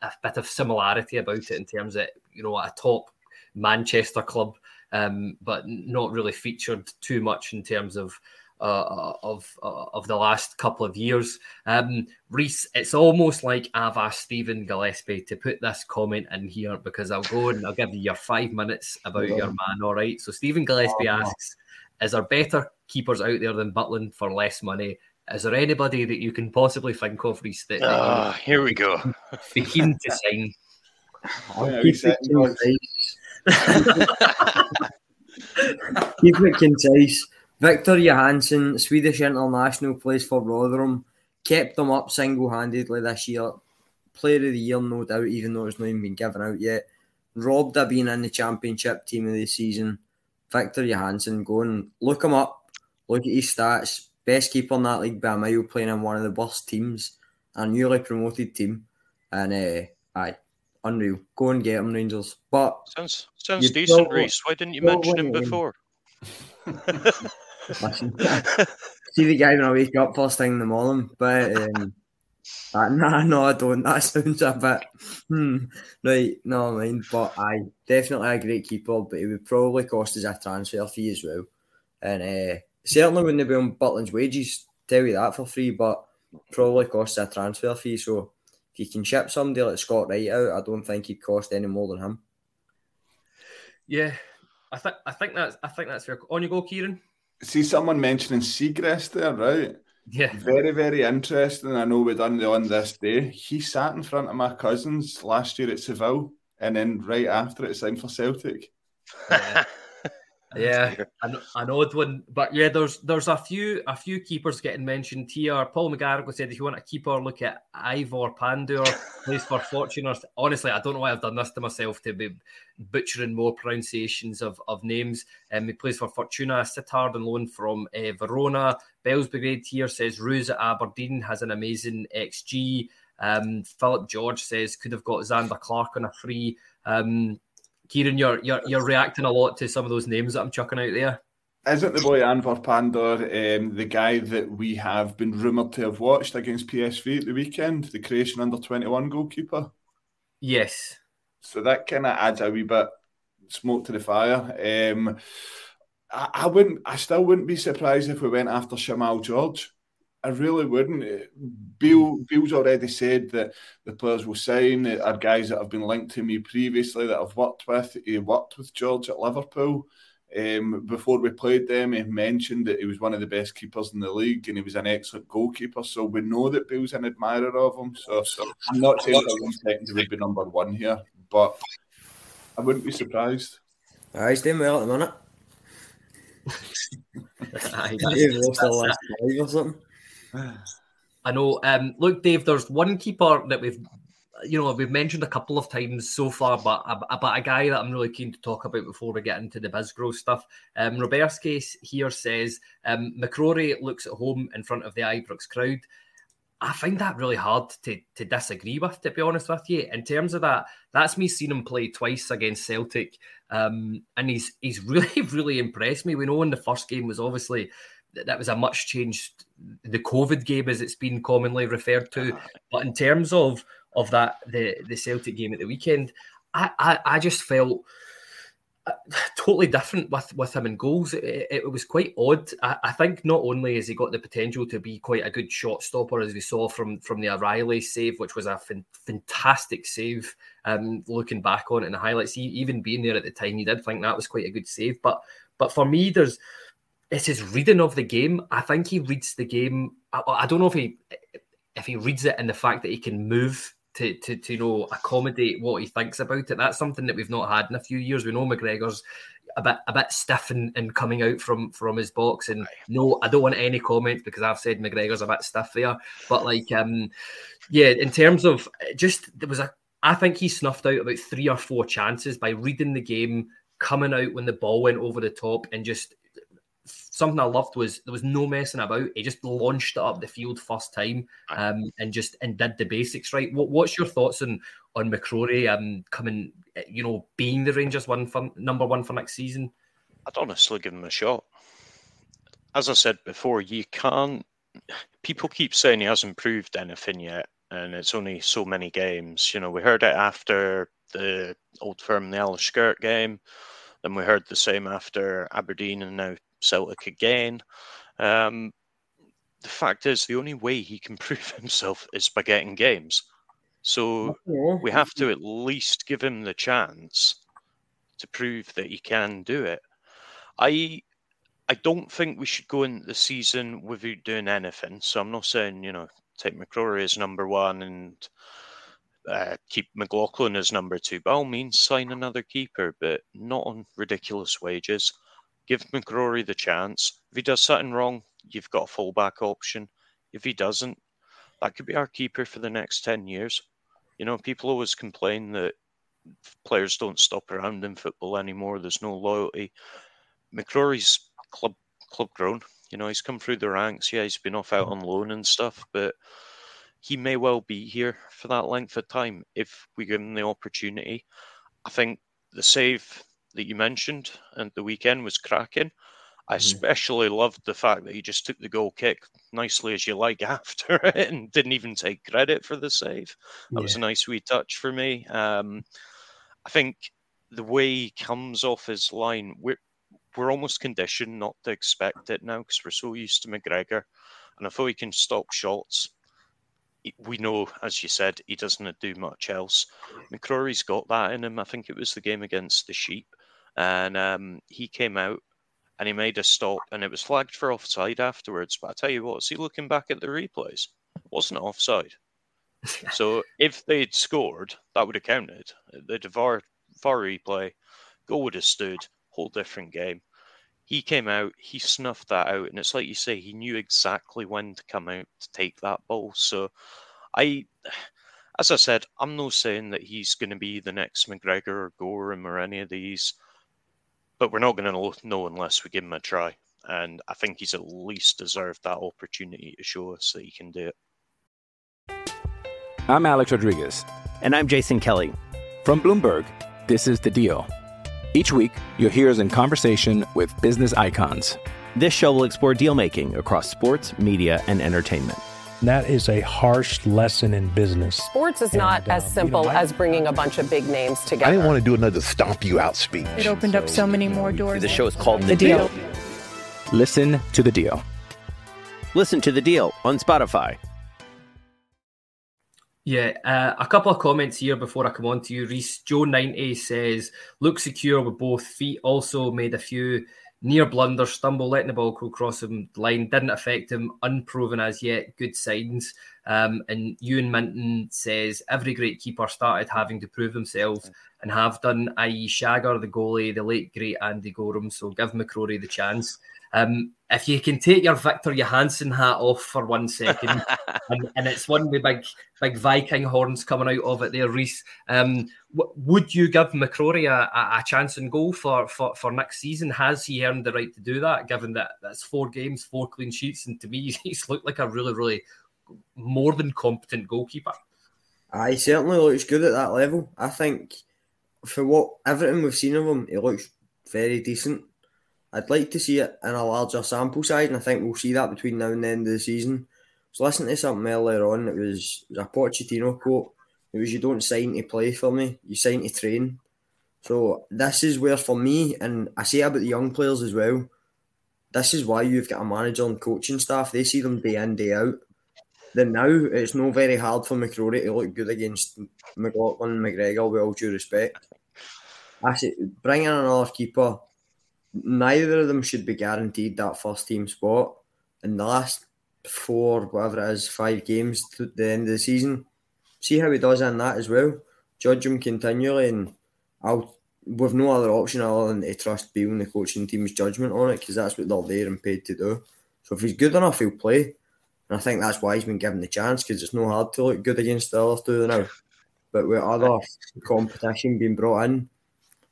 a bit of similarity about it in terms of you know a top Manchester club, um, but not really featured too much in terms of uh, of uh, of the last couple of years. Um, Reiss, it's almost like I've asked Stephen Gillespie to put this comment in here because I'll go and I'll give you your five minutes about your man. All right. So Stephen Gillespie oh, asks, "Is there better keepers out there than Butland for less money?" Is there anybody that you can possibly think of, Reiss? That, uh, here we go. (laughs) Be keen to sign. keep it (laughs) concise. Viktor Johansson, Swedish international, plays for Rotherham. Kept them up single handedly this year. Player of the year, no doubt, even though it's not even been given out yet. Robbed of being in the championship team of the season. Viktor Johansson, go and look him up. Look at his stats. Best keeper in that league by a mile, playing in one of the worst teams, a newly promoted team. And uh, aye, unreal. Go and get him, Rangers. But sounds sounds decent, Reiss. Why didn't you mention him before? (laughs) (laughs) See the guy when I wake up first thing in the morning, but um, uh, (laughs) nah, no, I don't. That sounds a bit hmm, right. No, I mean, but I definitely a great keeper, but it would probably cost us a transfer fee as well, and uh, certainly wouldn't be on Butland's wages. Tell you that for free, but probably cost a transfer fee. So if you can ship somebody like Scott Wright out, I don't think he'd cost any more than him. Yeah, I think I think that's I think that's fair. On you go, Kyran see someone mentioning Siegrist there, right? Yeah. Very, very interesting. I know we done the on this day. He sat in front of my cousins last year at Seville and then right after it signed for Celtic. Yeah. (laughs) yeah, an, an odd one, but yeah, there's there's a few a few keepers getting mentioned here. Paul McGarrigle said if you want a keeper, look at Ivor Pandur, plays for Fortuna. Honestly, I don't know why I've done this to myself to be butchering more pronunciations of, of names. Um, he plays for Fortuna, Sittard and loan from uh, Verona. Bell's Brigade here says Roos at Aberdeen has an amazing XG. Um, Philip George says could have got Zander Clark on a free. Um, Kyran, you're, you're you're reacting a lot to some of those names that I'm chucking out there. Isn't the boy Anwar Pandur um, the guy that we have been rumoured to have watched against PSV at the weekend, the Croatian under 21 goalkeeper? Yes. So that kind of adds a wee bit smoke to the fire. Um, I, I, wouldn't, I still wouldn't be surprised if we went after Shamal George. I really wouldn't. Beale Beale's already said that the players will sign There are guys that have been linked to me previously that I've worked with. He worked with George at Liverpool. Um, before we played them, he mentioned that he was one of the best keepers in the league and he was an excellent goalkeeper. So we know that Beale's an admirer of him. So, so I'm not saying for one second he would be number one here, but I wouldn't be surprised. Uh, he's doing well at the minute. (laughs) He's lost the last five or something. I know. Um, look, Dave, there's one keeper that we've you know, we've mentioned a couple of times so far, but about a guy that I'm really keen to talk about before we get into the Bisgrove stuff. Um, Robert's case here says um, McCrorie looks at home in front of the Ibrox crowd. I find that really hard to, to disagree with, to be honest with you. In terms of that, that's me seeing him play twice against Celtic, um, and he's he's (laughs) really really impressed me. We know in the first game was obviously that was a much changed the COVID game as it's been commonly referred to, but in terms of of that the the Celtic game at the weekend, I I, I just felt totally different with with him in goals. It, it was quite odd. I, I, think not only has he got the potential to be quite a good shot stopper, as we saw from from the O'Riley save, which was a fin- fantastic save. Um, looking back on it in the highlights, he, even being there at the time, you did think that was quite a good save. But but for me, there's it's his reading of the game. I think he reads the game. I, I don't know if he if he reads it in the fact that he can move to, to, to you know accommodate what he thinks about it. That's something that we've not had in a few years. We know McGregor's a bit a bit stiff and, and coming out from from his box. And no, I don't want any comments because I've said McGregor's a bit stiff there. But like, um, yeah, in terms of just there was a, I think he snuffed out about three or four chances by reading the game, coming out when the ball went over the top, and just something I loved was there was no messing about. He just launched it up the field first time um, and just and did the basics right. What, what's your thoughts on on McCrorie um, coming, you know, being the Rangers one for, number one for next season? I'd honestly give him a shot. As I said before, you can't. People keep saying he hasn't proved anything yet, and it's only so many games. You know, we heard it after the Old Firm, the Alashkert game. Then we heard the same after Aberdeen and now Celtic again. Um, the fact is, the only way he can (laughs) prove himself is by getting games. So we have to at least give him the chance to prove that he can do it. I I don't think we should go into the season without doing anything. So I'm not saying you know take McCrorie as number one and uh, keep McLaughlin as number two. By all means, sign another keeper, but not on ridiculous wages. Give McCrorie the chance. If he does something wrong, you've got a fallback option. If he doesn't, that could be our keeper for the next 10 years. You know, people always complain that players don't stop around in football anymore. There's no loyalty. McCrorie's club club grown. You know, he's come through the ranks. Yeah, he's been off out on loan and stuff, but he may well be here for that length of time if we give him the opportunity. I think the save that you mentioned and the weekend was cracking. I especially loved the fact that he just took the goal kick nicely as you like (laughs) after it and didn't even take credit for the save. That yeah. was a nice wee touch for me. Um, I think the way he comes off his line, we're we're almost conditioned not to expect it now because we're so used to McGregor, and I thought he can stop shots we know, as you said, he doesn't do much else. McCrorie's got that in him. I think it was the game against the Sheep, and um, he came out and he made a stop, and it was flagged for offside afterwards. But I tell you what, see, looking back at the replays, wasn't offside. (laughs) so if they'd scored, that would have counted. The VAR, VAR replay, goal would have stood, whole different game he came out, he snuffed that out, and it's like you say, he knew exactly when to come out to take that ball. So, I, as I said, I'm not saying that he's going to be the next McGregor or Goram or any of these, but we're not going to know unless we give him a try. And I think he's at least deserved that opportunity to show us that he can do it. I'm Alex Rodriguez. And I'm Jason Kelly. From Bloomberg, this is The Deal. Each week, you'll hear us in conversation with business icons. This show will explore deal making across sports, media, and entertainment. That is a harsh lesson in business. Sports is and, not uh, as simple you know, as bringing a bunch of big names together. I didn't want to do another stomp you out speech. It opened so, up so many more doors. The show is called The, the deal. deal. Listen to the deal. Listen to the deal on Spotify. Yeah, uh, a couple of comments here before I come on to you. Reese Joe ninety says, "Look secure with both feet." Also made a few near blunders, stumble, letting the ball go across the line didn't affect him. Unproven as yet. Good signs. Um, and Ewan Minton says every great keeper started having to prove themselves and have done, i.e., Shagger, the goalie, the late great Andy Goram. So give McCrorie the chance. Um, if you can take your Viktor Johansson hat off for one second, (laughs) and, and, it's one with big, big Viking horns coming out of it there, Reiss. Um, w- would you give McCrorie a, a, chance in goal for, for, for next season? Has he earned the right to do that, given that that's four games, four clean sheets, and to me, (laughs) he's looked like a really, really more than competent goalkeeper? I certainly looks good at that level. I think for what everything we've seen of him, he looks very decent. I'd like to see it in a larger sample size, and I think we'll see that between now and the end of the season. So listening to something earlier on, it was, it was a Pochettino quote. It was, "You don't sign to play for me; you sign to train." So this is where, for me, and I say about the young players as well. This is why you've got a manager and coaching staff. They see them day in day out. Then now it's not very hard for McCrorie to look good against McLaughlin McGregor. With all due respect, I say bring in another keeper neither of them should be guaranteed that first team spot. In the last four, whatever it is, five games to the end of the season, see how he does in that as well. Judge him continually, and I'll with no other option other than to trust Beale and the coaching team's judgment on it because that's what they're there and paid to do. So if he's good enough, he'll play. And I think that's why he's been given the chance because it's no hard to look good against the other two now. But with other competition being brought in,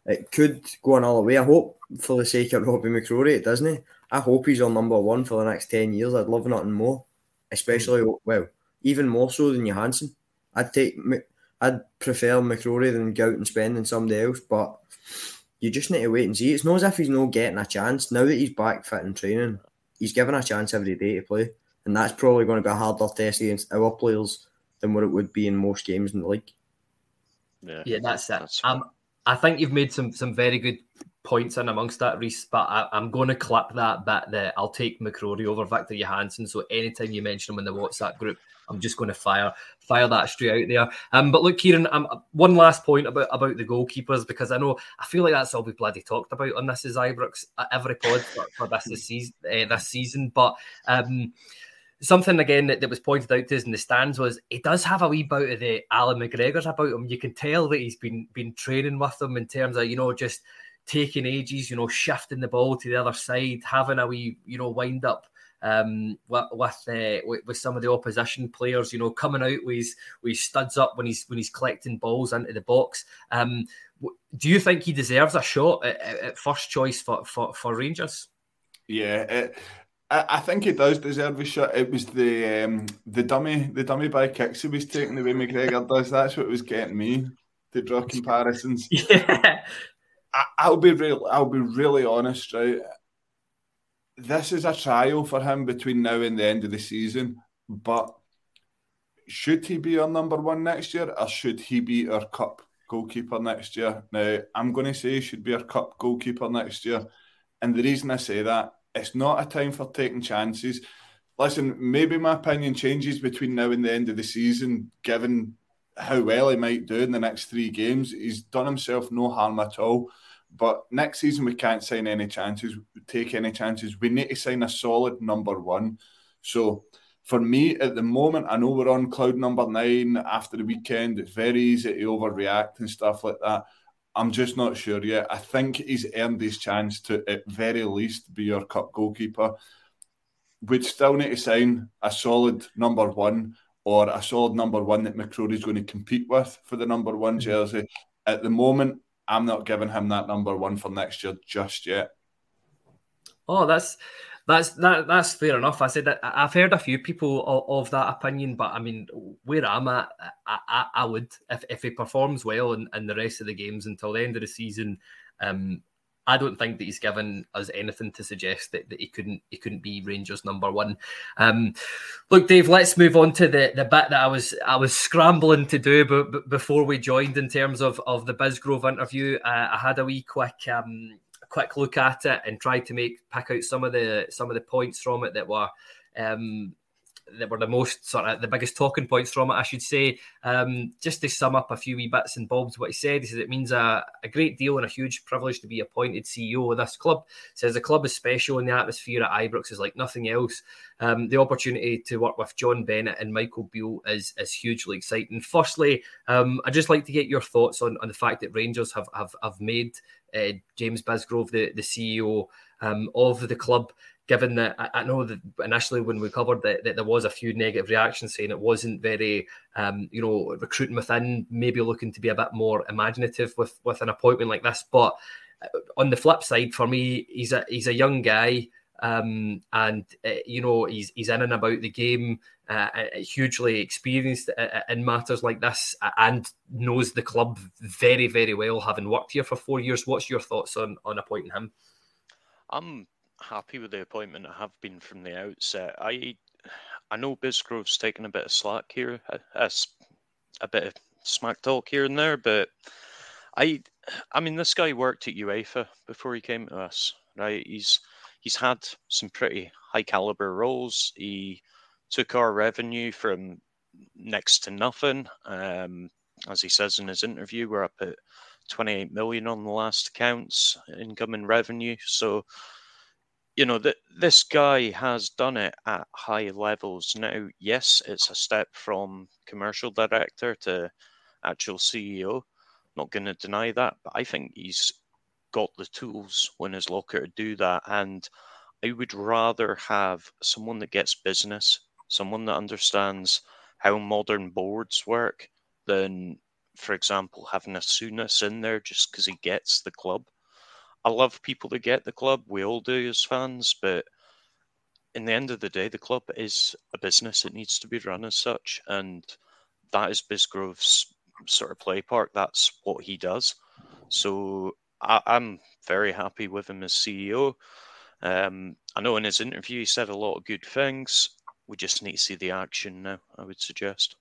it could go another way. I hope, for the sake of Robbie McCrorie, it doesn't. I hope he's on number one for the next 10 years. I'd love nothing more, especially, well, even more so than Johansson. I'd take, I'd prefer McCrorie than go out and spend on somebody else, but you just need to wait and see. It's not as if he's not getting a chance. Now that he's back fit and training, he's given a chance every day to play. And that's probably going to be a harder test against our players than what it would be in most games in the league. Yeah, yeah that's it. That's um, I think you've made some some very good points in amongst that, Reiss. But I, am going to clip that bit that I'll take McCrorie over Viktor Johansson. So anytime you mention him in the WhatsApp group, I'm just going to fire fire that straight out there. Um, but look, Kyran, um, one last point about about the goalkeepers because I know I feel like that's all we bloody talked about on this is Ibrox every pod for, for this, this season. Uh, this season, but. Um, something again that, that was pointed out to us in the stands was he does have a wee bout of the Allan McGregor's about him. You can tell that he's been been training with them in terms of you know just taking ages, you know, shifting the ball to the other side, having a wee you know wind up um, with with, uh, with, with some of the opposition players, you know, coming out with his, with his studs up when he's when he's collecting balls into the box. Um, do you think he deserves a shot at, at first choice for, for, for Rangers? Yeah, it, I, I think he does deserve a shot. It was the um, the dummy the dummy by kicks he was taking the way McGregor does. That's what was getting me to draw comparisons. (laughs) Yeah. I, I'll be real. I'll be really honest. Right, this is a trial for him between now and the end of the season. But should he be our number one next year, or should he be our cup goalkeeper next year? Now, I'm going to say he should be our cup goalkeeper next year, and the reason I say that it's not a time for taking chances. Listen, maybe my opinion changes between now and the end of the season, given how well he might do in the next three games. He's done himself no harm at all. But next season, we can't sign any chances, take any chances. We need to sign a solid number one. So for me, at the moment, I know we're on cloud number nine after the weekend. It's very easy to overreact and stuff like that. I'm just not sure yet. I think he's earned his chance to, at very least, be your cup goalkeeper. We'd still need to sign a solid number one or a solid number one that McCrorie's going to compete with for the number one mm-hmm. jersey. At the moment, I'm not giving him that number one for next year just yet. Oh, that's that's that, that's fair enough. I said that I've heard a few people of, of that opinion, but I mean, where I'm at, I, I, I, would if, if he performs well in, in the rest of the games until the end of the season. Um, I don't think that he's given us anything to suggest that, that he couldn't he couldn't be Rangers number one. Um, look, Dave, let's move on to the, the bit that I was I was scrambling to do b- b- before we joined in terms of of the Bisgrove interview. Uh, I had a wee quick. Um, quick look at it and tried to make pick out some of the some of the points from it that were um, that were the most sort of the biggest talking points from it, I should say. Um, just to sum up a few wee bits and bobs, what he said, says it means a, a great deal and a huge privilege to be appointed CEO of this club. Says the club is special and the atmosphere at Ibrox is like nothing else. Um, the opportunity to work with John Bennett and Michael Beale is is hugely exciting. Firstly, um, I'd just like to get your thoughts on, on the fact that Rangers have have, have made uh, James Bisgrove the, the CEO um, of the club given that I, I know that initially when we covered that, that, there was a few negative reactions saying it wasn't very, um, you know, recruiting within, maybe looking to be a bit more imaginative with with an appointment like this. But uh, on the flip side, for me, he's a he's a young guy. Um, and uh, you know he's he's in and about the game, uh, uh hugely experienced uh, in matters like this, and knows the club very very well, having worked here for four years. What's your thoughts on on appointing him? I'm happy with the appointment. I have been from the outset. I I know Bisgrove's taken a bit of slack here, as a bit of smack talk here and there, but I I mean this guy worked at UEFA before he came to us, right? He's he's had some pretty high caliber roles. He took our revenue from next to nothing. Um, as he says in his interview, we're up at 28 million on the last accounts, income and revenue. So you know that this guy has done it at high levels now yes it's a step from commercial director to actual ceo not going to deny that but i think he's got the tools in his locker to do that and i would rather have someone that gets business someone that understands how modern boards work than for example having a Souness in there just because he gets the club I love people that get the club. We all do as fans, but in the end of the day, the club is a business. It needs to be run as such, and that is Bisgrove's sort of play park. That's what he does. So I, am very happy with him as CEO. Um, I know in his interview he said a lot of good things. We just need to see the action now. I would suggest.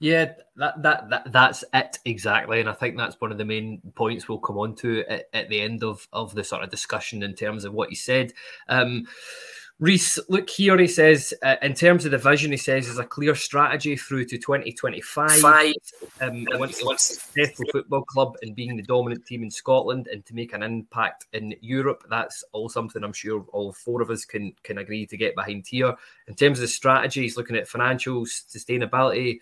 Yeah, that, that that that's it exactly, and I think that's one of the main points we'll come on to at, at the end of of the sort of discussion in terms of what you said. Um, Reiss, look here. He says, uh, in terms of the vision, he says there's a clear strategy through to 2025. Five. Um, wants a successful football club and being the dominant team in Scotland and to make an impact in Europe. That's all something I'm sure all four of us can can agree to get behind here. In terms of the strategy, he's looking at financial sustainability,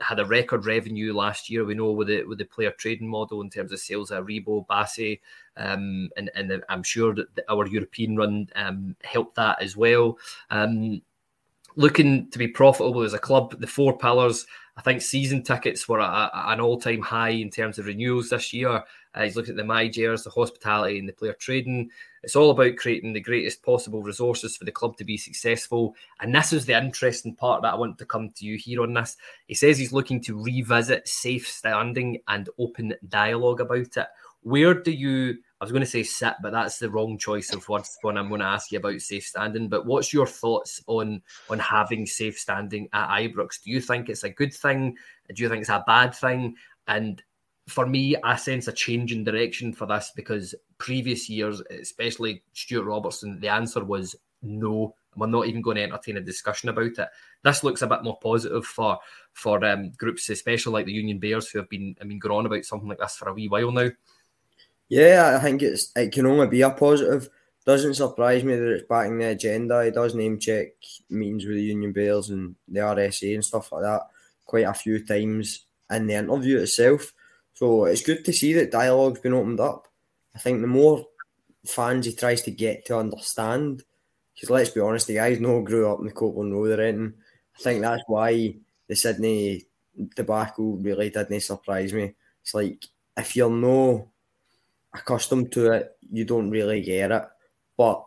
had a record revenue last year. We know with the with the player trading model in terms of sales of Aribo, Bassey, um, and and I'm sure that our European run um, helped that as well. Um, looking to be profitable as a club, the four pillars. I think season tickets were a, an all-time high in terms of renewals this year. Uh, he's looking at the MyJers, the hospitality, and the player trading. It's all about creating the greatest possible resources for the club to be successful. And this is the interesting part that I want to come to you here on this. He says he's looking to revisit safe standing and open dialogue about it. Where do you I was going to say sit, but that's the wrong choice of words when I'm going to ask you about safe standing. But what's your thoughts on on having safe standing at Ibrox? Do you think it's a good thing? Do you think it's a bad thing? And for me, I sense a change in direction for this because previous years, especially Stewart Robertson, the answer was no. We're not even going to entertain a discussion about it. This looks a bit more positive for for um, groups, especially like the Union Bears, who have been I mean going on about something like this for a wee while now. Yeah, I think it's it can only be a positive. Doesn't surprise me that it's back in the agenda. He does name check meetings with the Union Bears and the RSA and stuff like that quite a few times in the interview itself. So it's good to see that dialogue's been opened up. I think the more fans he tries to get to understand, because let's be honest, the guys no grew up in the Copland Road or anything. I think that's why the Sydney debacle really didn't surprise me. It's like if you're no accustomed to it, you don't really get it. But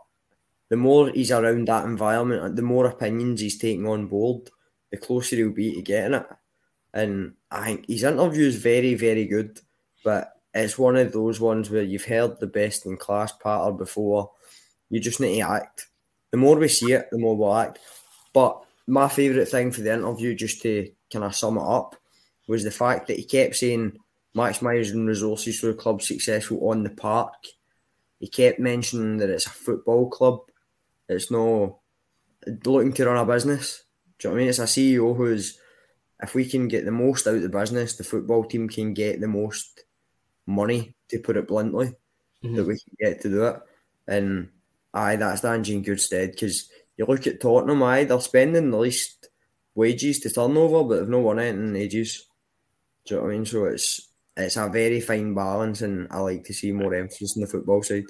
the more he's around that environment, the more opinions he's taking on board, the closer he'll be to getting it. And I think his interview is very, very good. But it's one of those ones where you've heard the best in class patter before. You just need to act. The more we see it, the more we'll act. But my favourite thing for the interview, just to kind of sum it up, was the fact that he kept saying maximising resources for the club successful on the park. He kept mentioning that it's a football club. It's no looking to run a business. Do you know what I mean? It's a CEO who's, if we can get the most out of the business, the football team can get the most money, to put it bluntly, mm-hmm. that we can get to do it. And aye, that stands in good stead because you look at Tottenham, aye, they're spending the least wages to turnover, but they've not won it in ages. Do you know what I mean? So it's it's a very fine balance, and I like to see more emphasis on the football side.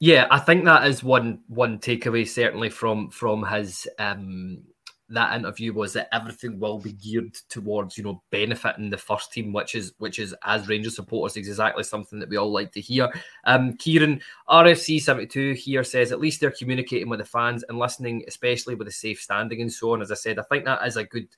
Yeah, I think that is one one takeaway certainly from from his um, that interview was that everything will be geared towards you know benefiting the first team, which is which is as Rangers supporters exactly something that we all like to hear. Um, Kieran RFC seventy two here says at least they're communicating with the fans and listening, especially with the safe standing and so on. As I said, I think that is a good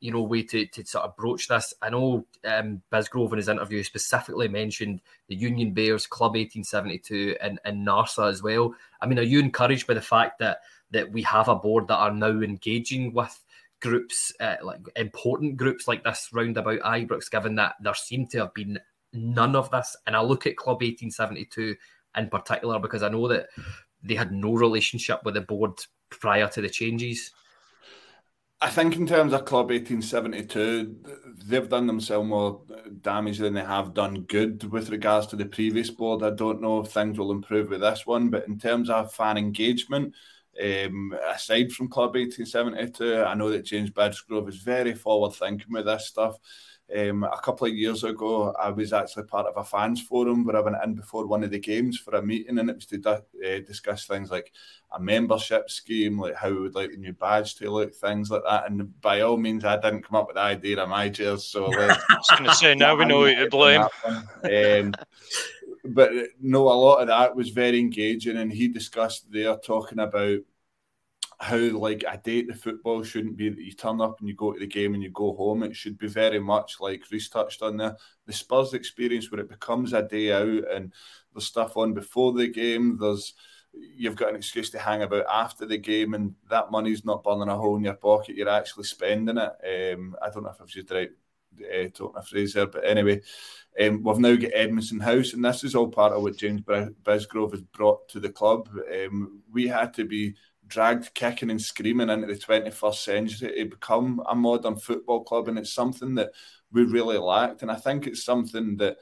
you know way to, to sort of broach this. I know um, Bisgrove in his interview specifically mentioned the Union Bears, Club 1872, and and NARSA as well. I mean, are you encouraged by the fact that that we have a board that are now engaging with groups, uh, like important groups like this roundabout Ibrox, given that there seem to have been none of this. And I look at Club 1872 in particular because I know that they had no relationship with the board prior to the changes. I think in terms of Club 1872, they've done themselves more damage than they have done good with regards to the previous board. I don't know if things will improve with this one, but in terms of fan engagement, um, aside from Club 1872, I know that James Bisgrove is very forward thinking with this stuff. Um, a couple of years ago, I was actually part of a fans forum where I went in before one of the games for a meeting, and it was to uh, discuss things like a membership scheme, like how we would like the new badge to look, things like that. And by all means, I didn't come up with the idea of my jersey. So (laughs) I was going to say, now we (laughs) know who to blame. (laughs) Um, but no, a lot of that was very engaging, and he discussed there talking about how like a date at the football shouldn't be that you turn up and you go to the game and you go home. It should be very much like Reiss touched on there, the Spurs experience where it becomes a day out and there's stuff on before the game. There's you've got an excuse to hang about after the game, and that money's not burning a hole in your pocket. You're actually spending it. Um, I don't know if I've used the right uh, talking a phrase there, but anyway, um, we've now got Edmiston House, and this is all part of what James Bisgrove has brought to the club. Um, we had to be dragged kicking and screaming into the 21st century to become a modern football club, and it's something that we really lacked. And I think it's something that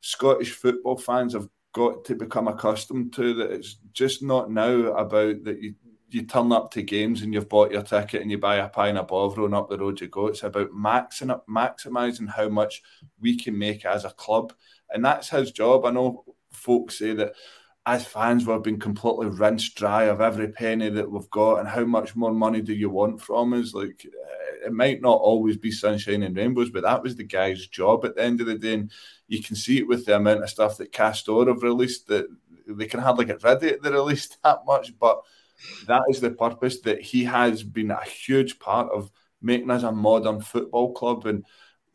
Scottish football fans have got to become accustomed to. That it's just not now about that you you turn up to games and you've bought your ticket and you buy a pint of Bovril and up the road you go. It's about maxing up, maximising how much we can make as a club. And that's his job. I know folks say that as fans we've been completely rinsed dry of every penny that we've got and how much more money do you want from us? Like eh, it might not always be sunshine and rainbows, but that was the guy's job at the end of the day. And you can see it with the amount of stuff that Castore have released that they can hardly get rid of it. They released (laughs) that much, but that is the purpose that he has been a huge part of making us a modern football club and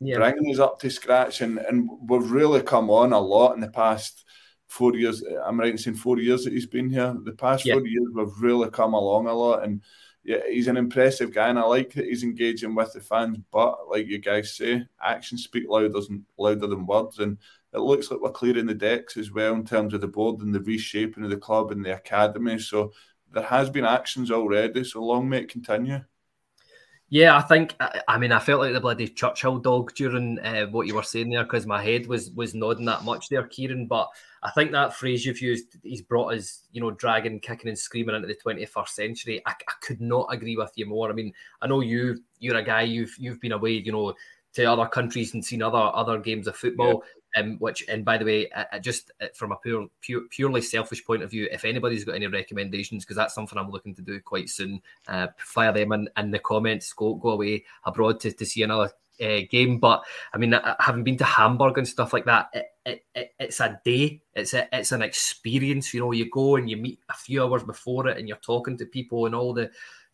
yeah. bringing us up to scratch. And, and we've really come on a lot in the past four years. I'm right in saying four years that he's been here. The past yeah. four years, we've really come along a lot. And yeah, he's an impressive guy, and I like that he's engaging with the fans. But like you guys say, actions speak louder than louder than words, and it looks like we're clearing the decks as well in terms of the board and the reshaping of the club and the academy. So there has been actions already, so long may it continue. Yeah, I think. I mean, I felt like the bloody Churchill dog during uh, what you were saying there because my head was was nodding that much there, Kyran. But I think that phrase you've used, he's brought us, you know, dragging, kicking, and screaming into the 21st century. I, I could not agree with you more. I mean, I know you you're a guy you've you've been away, you know, to other countries and seen other other games of football. Um, which, and by the way, I, I just uh, from a pure, pure, purely selfish point of view, if anybody's got any recommendations, because that's something I'm looking to do quite soon, uh, fire them in, in the comments. Go go away abroad to, to see another uh, game. But I mean, having been to Hamburg and stuff like that, it, it, it, it's a day. It's a, it's an experience. You know, you go and you meet a few hours before it, and you're talking to people and all the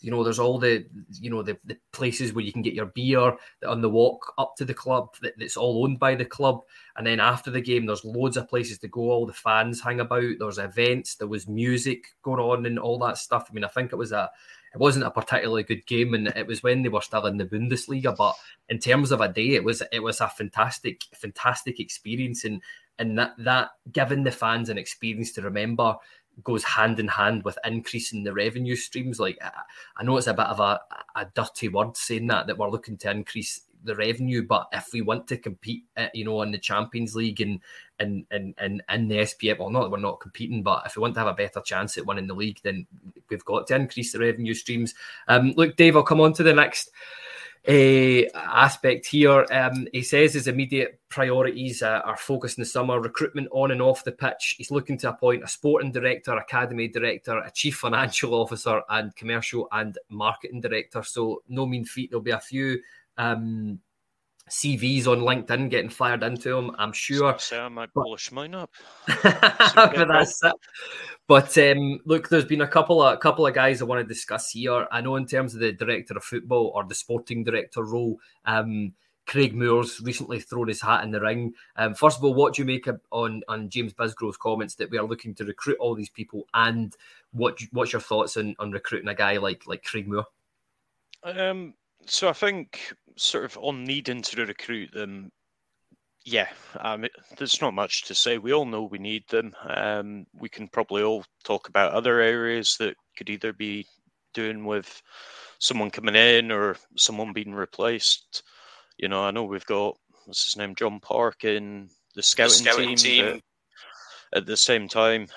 you know, there's all the you know the, the places where you can get your beer on the walk up to the club that, that's all owned by the club. And then after the game, there's loads of places to go. All the fans hang about. There's events. There was music going on and all that stuff. I mean, I think it was a it wasn't a particularly good game, and it was when they were still in the Bundesliga. But in terms of a day, it was it was a fantastic, fantastic experience, and and that that giving the fans an experience to remember goes hand in hand with increasing the revenue streams. Like I know it's a bit of a, a dirty word saying that that we're looking to increase the revenue, but if we want to compete, uh, you know, in the Champions League and and and and in the SPF, well, not we're not competing, but if we want to have a better chance at winning the league, then we've got to increase the revenue streams. Um, look, Dave, I'll come on to the next uh, aspect here. Um, he says his immediate priorities uh, are focused in the summer, recruitment on and off the pitch. He's looking to appoint a sporting director, academy director, a chief financial officer, and commercial and marketing director. So, no mean feat. There'll be a few um, CVs on LinkedIn getting fired into him. I'm sure. Say I might polish mine up. (laughs) but that's it. But um, look, there's been a couple of a couple of guys I want to discuss here. I know in terms of the director of football or the sporting director role, um, Craig Moore's recently thrown his hat in the ring. Um, first of all, what do you make on on James Bisgrove's comments that we are looking to recruit all these people, and what what's your thoughts on, on recruiting a guy like like Craig Moore? Um, so I think sort of on needing to recruit them, yeah, um, there's not much to say. We all know we need them. Um, we can probably all talk about other areas that could either be doing with someone coming in or someone being replaced. You know, I know we've got what's his name, John Park in the scouting, the scouting team. team. At the same time,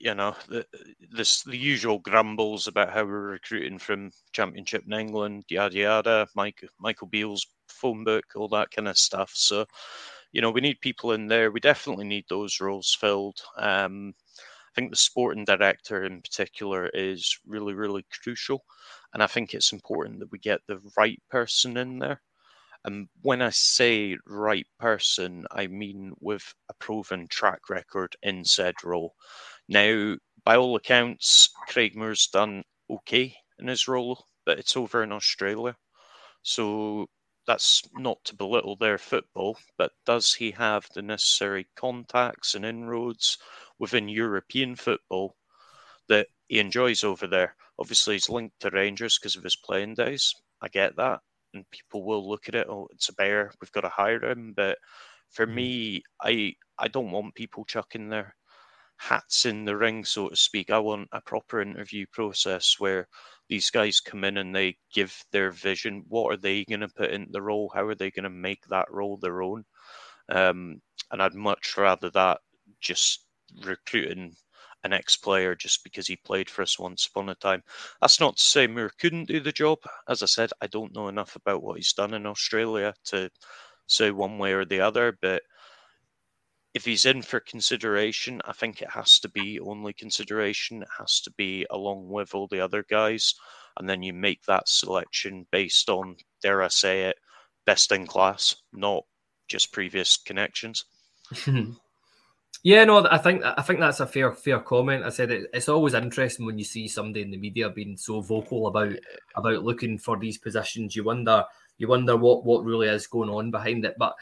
you know, the, this the usual grumbles about how we're recruiting from Championship in England, yada yada. Mike Michael Beale's phone book, all that kind of stuff. So, you know, we need people in there. We definitely need those roles filled. Um, I think the sporting director in particular is really, really crucial, and I think it's important that we get the right person in there. And when I say right person, I mean with a proven track record in said role. Now, by all accounts, Craig Moore's done okay in his role, but it's over in Australia. So that's not to belittle their football, but does he have the necessary contacts and inroads within European football that he enjoys over there? Obviously, he's linked to Rangers because of his playing days. I get that. And people will look at it, oh, it's a bear, we've got to hire him. But for mm-hmm. me, I I don't want people chucking their hats in the ring, so to speak. I want a proper interview process where these guys come in and they give their vision. What are they going to put in the role? How are they going to make that role their own? Um, and I'd much rather that just recruiting an ex-player just because he played for us once upon a time. That's not to say Moore couldn't do the job. As I said, I don't know enough about what he's done in Australia to say one way or the other, but if he's in for consideration, I think it has to be only consideration. It has to be along with all the other guys. And then you make that selection based on, dare I say it, best in class, not just previous connections. (laughs) yeah, no, I think I think that's a fair fair comment. I said it, it's always interesting when you see somebody in the media being so vocal about about looking for these positions. You wonder you wonder what what really is going on behind it. But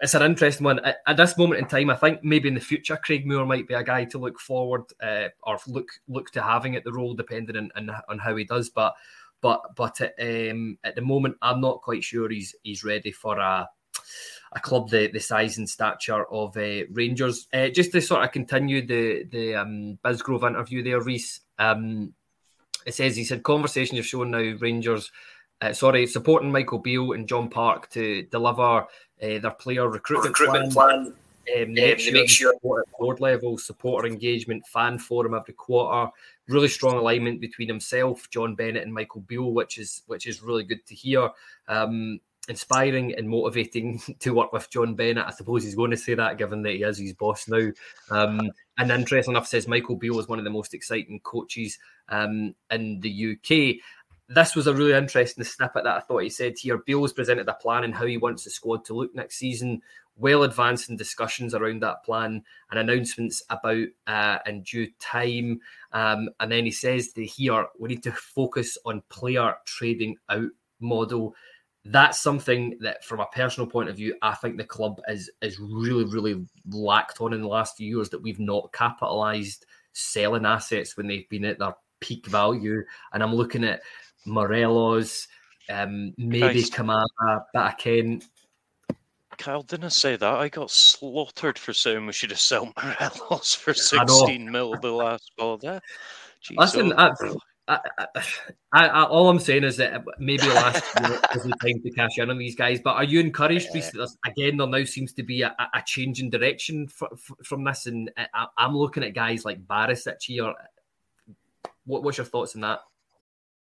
it's an interesting one. At, at, this moment in time, I think maybe in the future, Craig Moore might be a guy to look forward uh, or look look to having at the role, depending on, on, on how he does. But but but um, at the moment, I'm not quite sure he's he's ready for a a club the, the size and stature of uh, Rangers. Uh, just to sort of continue the the um, Bisgrove interview there, Reiss. Um, it says he said conversations have shown now Rangers. Uh, sorry, supporting Michael Beale and John Park to deliver uh, their player recruitment, recruitment plan. plan. Um, make, sure make sure board level, supporter engagement, fan forum every quarter. Really strong alignment between himself, John Bennett, and Michael Beale, which is which is really good to hear. Um, inspiring and motivating (laughs) to work with John Bennett. I suppose he's going to say that, given that he is his boss now. Um, and interesting enough, says Michael Beale is one of the most exciting coaches um, in the UK this was a really interesting snippet that I thought he said here. Beale's presented a plan and how he wants the squad to look next season. Well advanced in discussions around that plan and announcements about uh, in due time. Um, and then he says that here we need to focus on player trading out model. That's something that, from a personal point of view, I think the club is is really, really lacked on in the last few years that we've not capitalised selling assets when they've been at their peak value. And I'm looking at Morelos, um, maybe Kamara, but I can. Kyle, didn't I say that? I got slaughtered for saying we should have sold (laughs) Morelos for 16 mil the last ball there. Jeez, Listen, I, I, I, all I'm saying is that maybe last year was the time to cash in on these guys. But are you encouraged, yeah. again, there now seems to be a, a change in direction from this? And I, am looking at guys like Barisic here. What, what's your thoughts on that?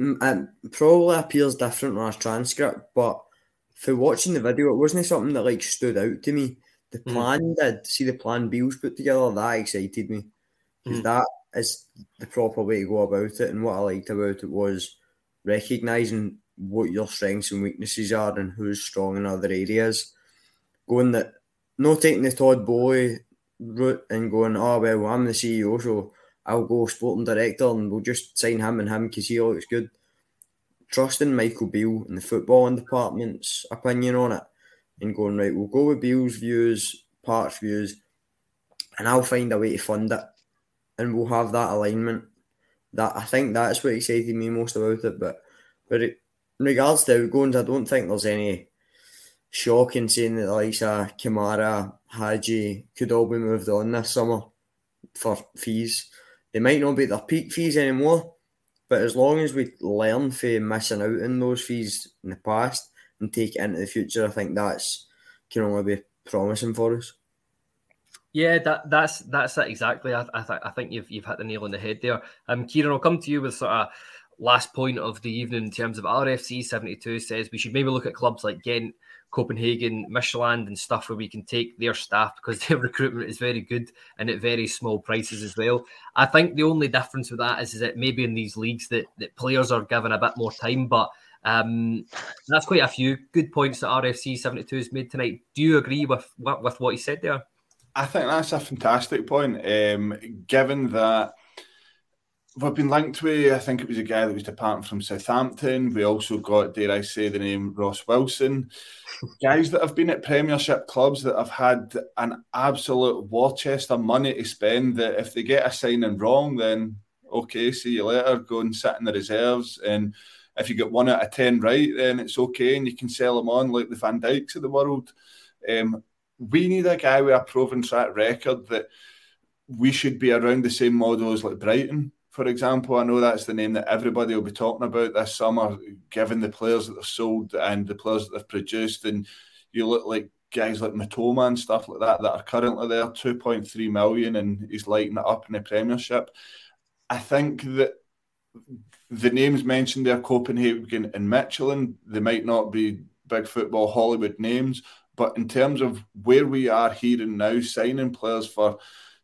it probably appears different on a transcript, but for watching the video, it wasn't something that like stood out to me. The hmm. plan mm. did. See the plan Beale's put together, that excited me because mm. that is the proper way to go about it. And what I liked about it was recognizing what your strengths and weaknesses are and who's strong in other areas. Going that, not taking the Todd Boehly route and going, oh, well, I'm the CEO, so I'll go sporting director and we'll just sign him and him because he looks good. Trusting Michael Beale and the footballing department's opinion on it and going, right, we'll go with Beale's views, Park's views, and I'll find a way to fund it and we'll have that alignment. That I think that's what excited me most about it. But but it, in regards to outgoings, I don't think there's any shock in saying that of Kamara, Hagi could all be moved on this summer for fees. They might not be their peak fees anymore, but as long as we learn from missing out on those fees in the past and take it into the future, I think that's can only be promising for us. Yeah, that that's that's it exactly. I, I, th- I think you've you've hit the nail on the head there. Um, Kyran, I'll come to you with sort of last point of the evening in terms of RFC seventy two says we should maybe look at clubs like Ghent, Copenhagen, Midtjylland, and stuff where we can take their staff because (laughs) their recruitment is very good and at very small prices as well. I think the only difference with that is, is that maybe in these leagues that, that players are given a bit more time, but um, that's quite a few good points that RFC 72 has made tonight. Do you agree with, with what he said there? I think that's a fantastic point. Um, given that we've been linked with, I think it was a guy that was departing from Southampton. We also got, dare I say, the name Ross Wilson. (laughs) Guys that have been at Premiership clubs that have had an absolute war chest of money to spend. That if they get a signing wrong, then okay, see you later. Go and sit in the reserves. And if you get one out of ten right, then it's okay, and you can sell them on like the Van Dijks of the world. Um, we need a guy with a proven track record that we should be around the same model as like Brighton, for example. I know that's the name that everybody will be talking about this summer, given the players that they've sold and the players that they've produced. And you look like guys like Mitoma and stuff like that that are currently there, 2.3 million, and he's lighting it up in the Premiership. I think that the names mentioned there, Copenhagen and Midtjylland, they might not be big football Hollywood names, but in terms of where we are here and now, signing players for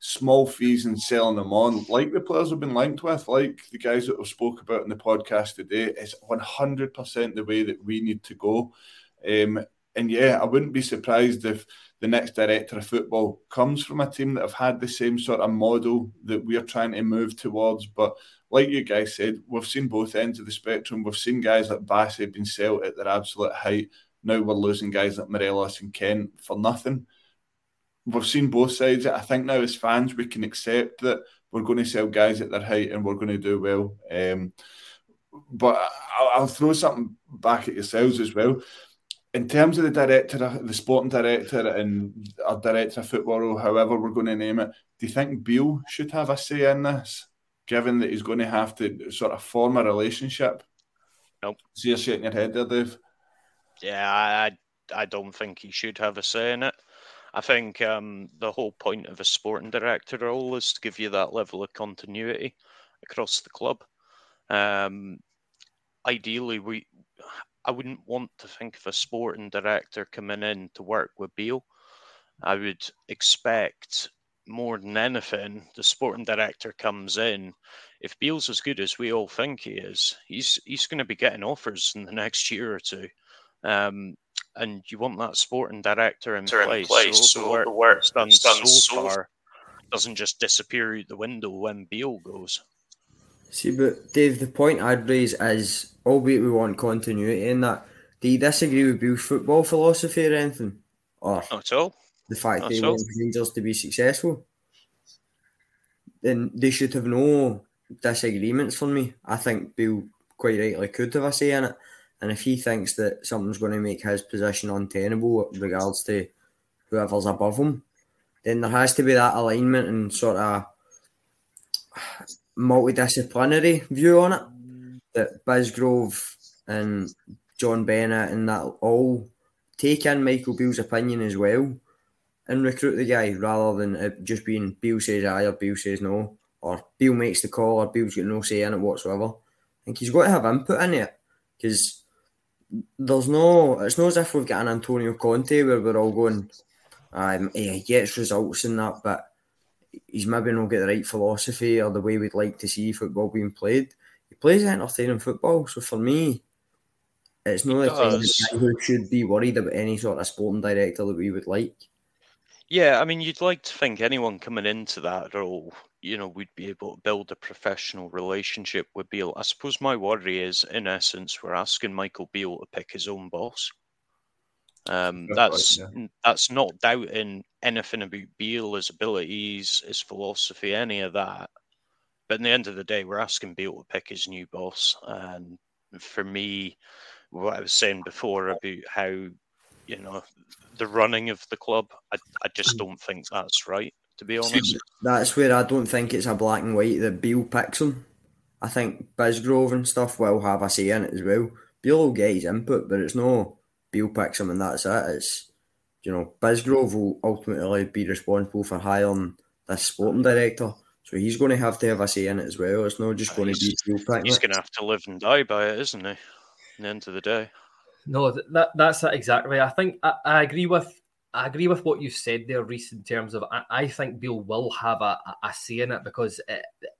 small fees and selling them on, like the players have been linked with, like the guys that have spoke about in the podcast today, is 100% the way that we need to go. Um, and yeah, I wouldn't be surprised if the next director of football comes from a team that have had the same sort of model that we're trying to move towards. But like you guys said, we've seen both ends of the spectrum. We've seen guys like Bassey being sold at their absolute height. Now we're losing guys like Morelos and Kent for nothing. We've seen both sides. I think now as fans we can accept that we're going to sell guys at their height and we're going to do well. Um, but I'll, I'll, throw something back at yourselves as well. In terms of the director, the sporting director, and our director of football, or however we're going to name it, do you think Beale should have a say in this, given that he's going to have to sort of form a relationship? Nope. See, you're shaking your head there, Dave. Yeah, I I don't think he should have a say in it. I think um, the whole point of a sporting director role is to give you that level of continuity across the club. Um, ideally, we I wouldn't want to think of a sporting director coming in to work with Beale. I would expect more than anything, the sporting director comes in. If Beale's as good as we all think he is, he's he's going to be getting offers in the next year or two Um, and you want that sporting director in in place. place, so, so the work the work that's done, done so so far doesn't just disappear out the window when Beale goes. See, but Dave, the point I'd raise is, albeit we want continuity in that, do you disagree with Beale's football philosophy or anything? Or Not at all. the fact Not they at all. want Rangers to be successful? Then they should have no disagreements for me. I think Beale quite rightly could have a say in it. And if he thinks that something's going to make his position untenable with regards to whoever's above him, then there has to be that alignment and sort of multidisciplinary view on it. That Bisgrove and John Bennett and that all take in Michael Beale's opinion as well and recruit the guy rather than it just being Beale says aye or Beale says no or Beale makes the call or Beale's got no say in it whatsoever. I think he's got to have input in it because there's no, it's not as if we've got an Antonio Conte where we're all going, um, yeah, he gets results in that, but he's maybe not get the right philosophy or the way we'd like to see football being played. He plays entertaining football, so for me, it's not kind guy who should be worried about any sort of sporting director that we would like. Yeah, I mean, you'd like to think anyone coming into that role, you know, we'd be able to build a professional relationship with Beale. I suppose my worry is, in essence, we're asking Michael Beale to pick his own boss. Um, That's right, that's yeah. that's not doubting anything about Beale, his abilities, his philosophy, any of that. But in the end of the day, we're asking Beale to pick his new boss. And for me, what I was saying before about how, you know, the running of the club, I, I just don't think that's right, to be honest. That's where I don't think it's a black and white that Beale picks him. I think Bisgrove and stuff will have a say in it as well. Beale will get his input, but it's no Beale picks him and that's it. It's you know, Bisgrove will ultimately be responsible for hiring this sporting director. So he's going to have to have a say in it as well. It's not just going to be Beale picking He's it. going to have to live and die by it, isn't he? At the end of the day. No, th- that that's it exactly. I think I, I agree with I agree with what you said there, Reiss. In terms of, I, I think Beale will have a, a, say in it because it, it-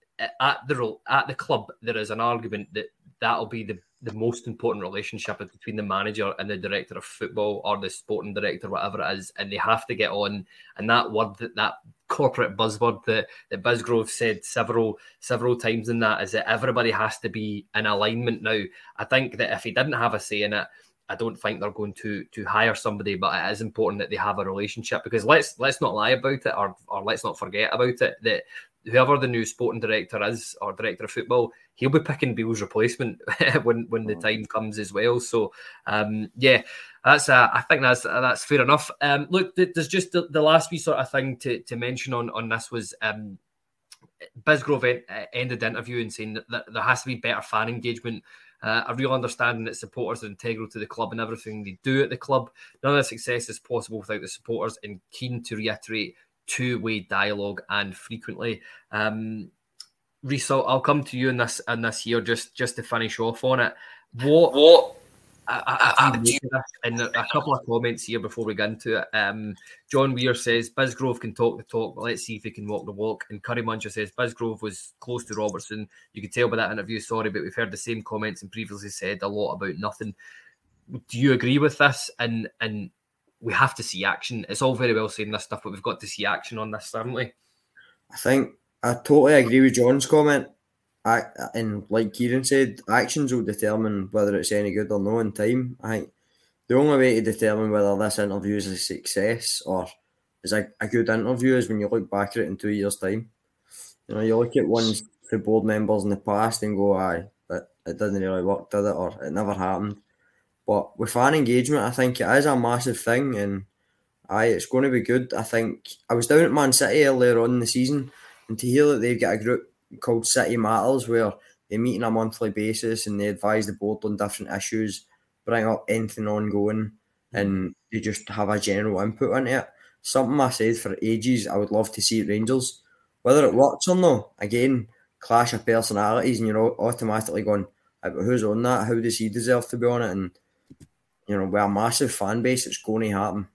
at the at the club there is an argument that that'll be the the most important relationship between the manager and the director of football or the sporting director, whatever it is, and they have to get on. And that word, that that corporate buzzword that that Bisgrove said several several times in that is that everybody has to be in alignment now. I think that if he didn't have a say in it, I don't think they're going to to hire somebody, but it is important that they have a relationship because let's let's not lie about it or or let's not forget about it that whoever the new sporting director is or director of football, he'll be picking Beale's replacement (laughs) when when the time comes as well. So um, yeah, that's uh, I think that's that's fair enough. Um, look, there's just the, the last wee sort of thing to, to mention on on this was um, Bisgrove uh, ended the interview and saying that there has to be better fan engagement. Uh, a real understanding that supporters are integral to the club and everything they do at the club. None of the success is possible without the supporters, and keen to reiterate two-way dialogue and frequently. Um, Reiss, I'll, I'll come to you in this in this year just just to finish off on it. What what? I, I, and a couple of comments here before we get into it. Um, John Weir says Bisgrove can talk the talk, but let's see if he can walk the walk. And Curry Muncher says Bisgrove was close to Robertson. You could tell by that interview. Sorry, but we've heard the same comments and previously said a lot about nothing. Do you agree with this? And and we have to see action. It's all very well saying this stuff, but we've got to see action on this, haven't we? I think I totally agree with John's comment. I, and like Kyran said, actions will determine whether it's any good or no in time. I the only way to determine whether this interview is a success or is a, a good interview is when you look back at it in two years' time. You know, you look at ones for board members in the past and go, aye, but it didn't really work, did it? Or it never happened. But with fan engagement, I think it is a massive thing and aye, it's going to be good. I think I was down at Man City earlier on in the season and to hear that they've got a group called City Matters where they meet on a monthly basis and they advise the board on different issues, bring up anything ongoing, hmm. and they just have a general input into it. Something I said for ages I would love to see Rangers. Whether it works or not, again, clash of personalities, and you're automatically going, who's on that? How does he deserve to be on it? And you know, we're a massive fan base, it's going to happen.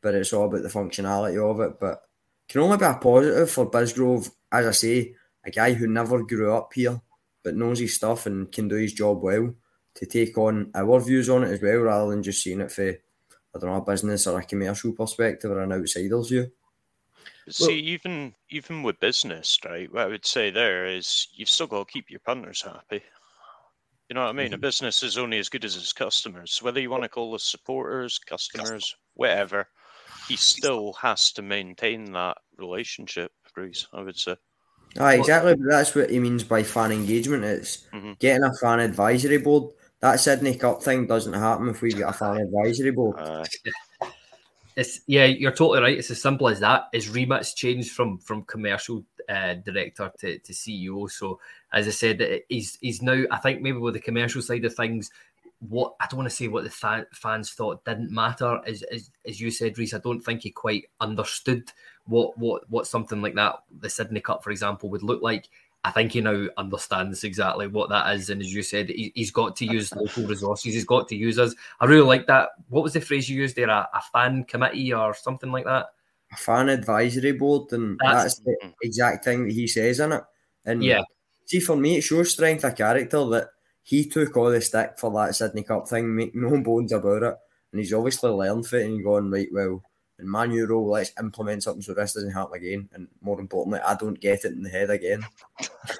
But it's all about the functionality of it. But can only be a positive for Bisgrove, as I say, a guy who never grew up here but knows his stuff and can do his job well. to take on our views on it as well, rather than just seeing it for I don't know a business or a commercial perspective or an outsider's view. See, even even with business, right? What I would say there is you've still got to keep your partners happy. You know what I mean? Mm-hmm. A business is only as good as its customers. Whether you want to call us supporters, customers, whatever, he still has to maintain that relationship, Bruce. I would say. Ah, exactly. But that's what he means by fan engagement. It's mm-hmm. getting a fan advisory board. That Sydney Cup thing doesn't happen if we get a fan advisory board. Uh, it's yeah, you're totally right. It's as simple as that. His remit's changed from from commercial uh, director to, to CEO. So as I said, he's he's now. I think maybe with the commercial side of things, what I don't want to say what the fan, fans thought didn't matter. As, as as you said, Reiss, I don't think he quite understood what what what something like that, the Sydney Cup, for example, would look like. I think he now understands exactly what that is. And as you said, he, has got to use local resources. He's got to use us. I really like that. What was the phrase you used there? A, a fan committee or something like that? A fan advisory board. And that's, that's the mm-hmm. exact thing that he says in it. And yeah. See, for me, it shows strength of character that he took all the stick for that Sydney Cup thing, make no (laughs) bones about it. And he's obviously learned from it and gone, right, well, in my new role, let's implement something so this doesn't happen again. And more importantly, I don't get it in the head again.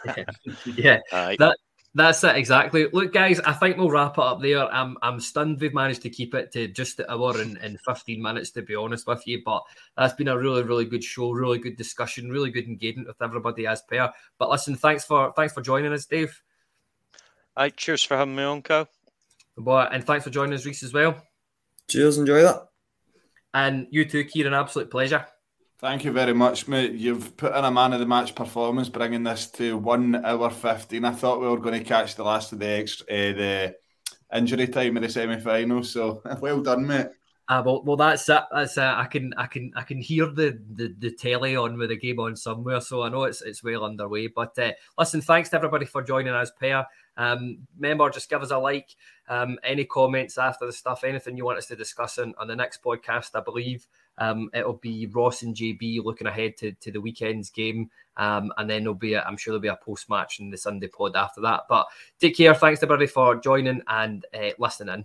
(laughs) yeah, that that's it exactly. Look, guys, I think we'll wrap it up there. I'm I'm stunned we've managed to keep it to just an hour and, and 15 minutes to be honest with you. But that's been a really, really good show, really good discussion, really good engagement with everybody as pair. But listen, thanks for thanks for joining us, Dave. Hi, cheers for having me on, Co. But and thanks for joining us, Reiss, as well. Cheers, enjoy that. And you too, Kyran, absolute pleasure. Thank you very much, mate. You've put in a man of the match performance, bringing this to one hour fifteen. I thought we were going to catch the last of the extra, uh, the injury time in the semi final. So (laughs) well done, mate. Uh, well, well, that's it. That's it. I can, I can, I can hear the, the the telly on with the game on somewhere, so I know it's it's well underway. But uh, listen, thanks to everybody for joining us, pair. Um, remember, just give us a like. Um, any comments after the stuff, anything you want us to discuss on, on the next podcast, I believe um, it'll be Ross and JB looking ahead to, to the weekend's game. Um, and then there'll be, I'm sure there'll be a post match in the Sunday pod after that. But take care. Thanks to everybody for joining and uh, listening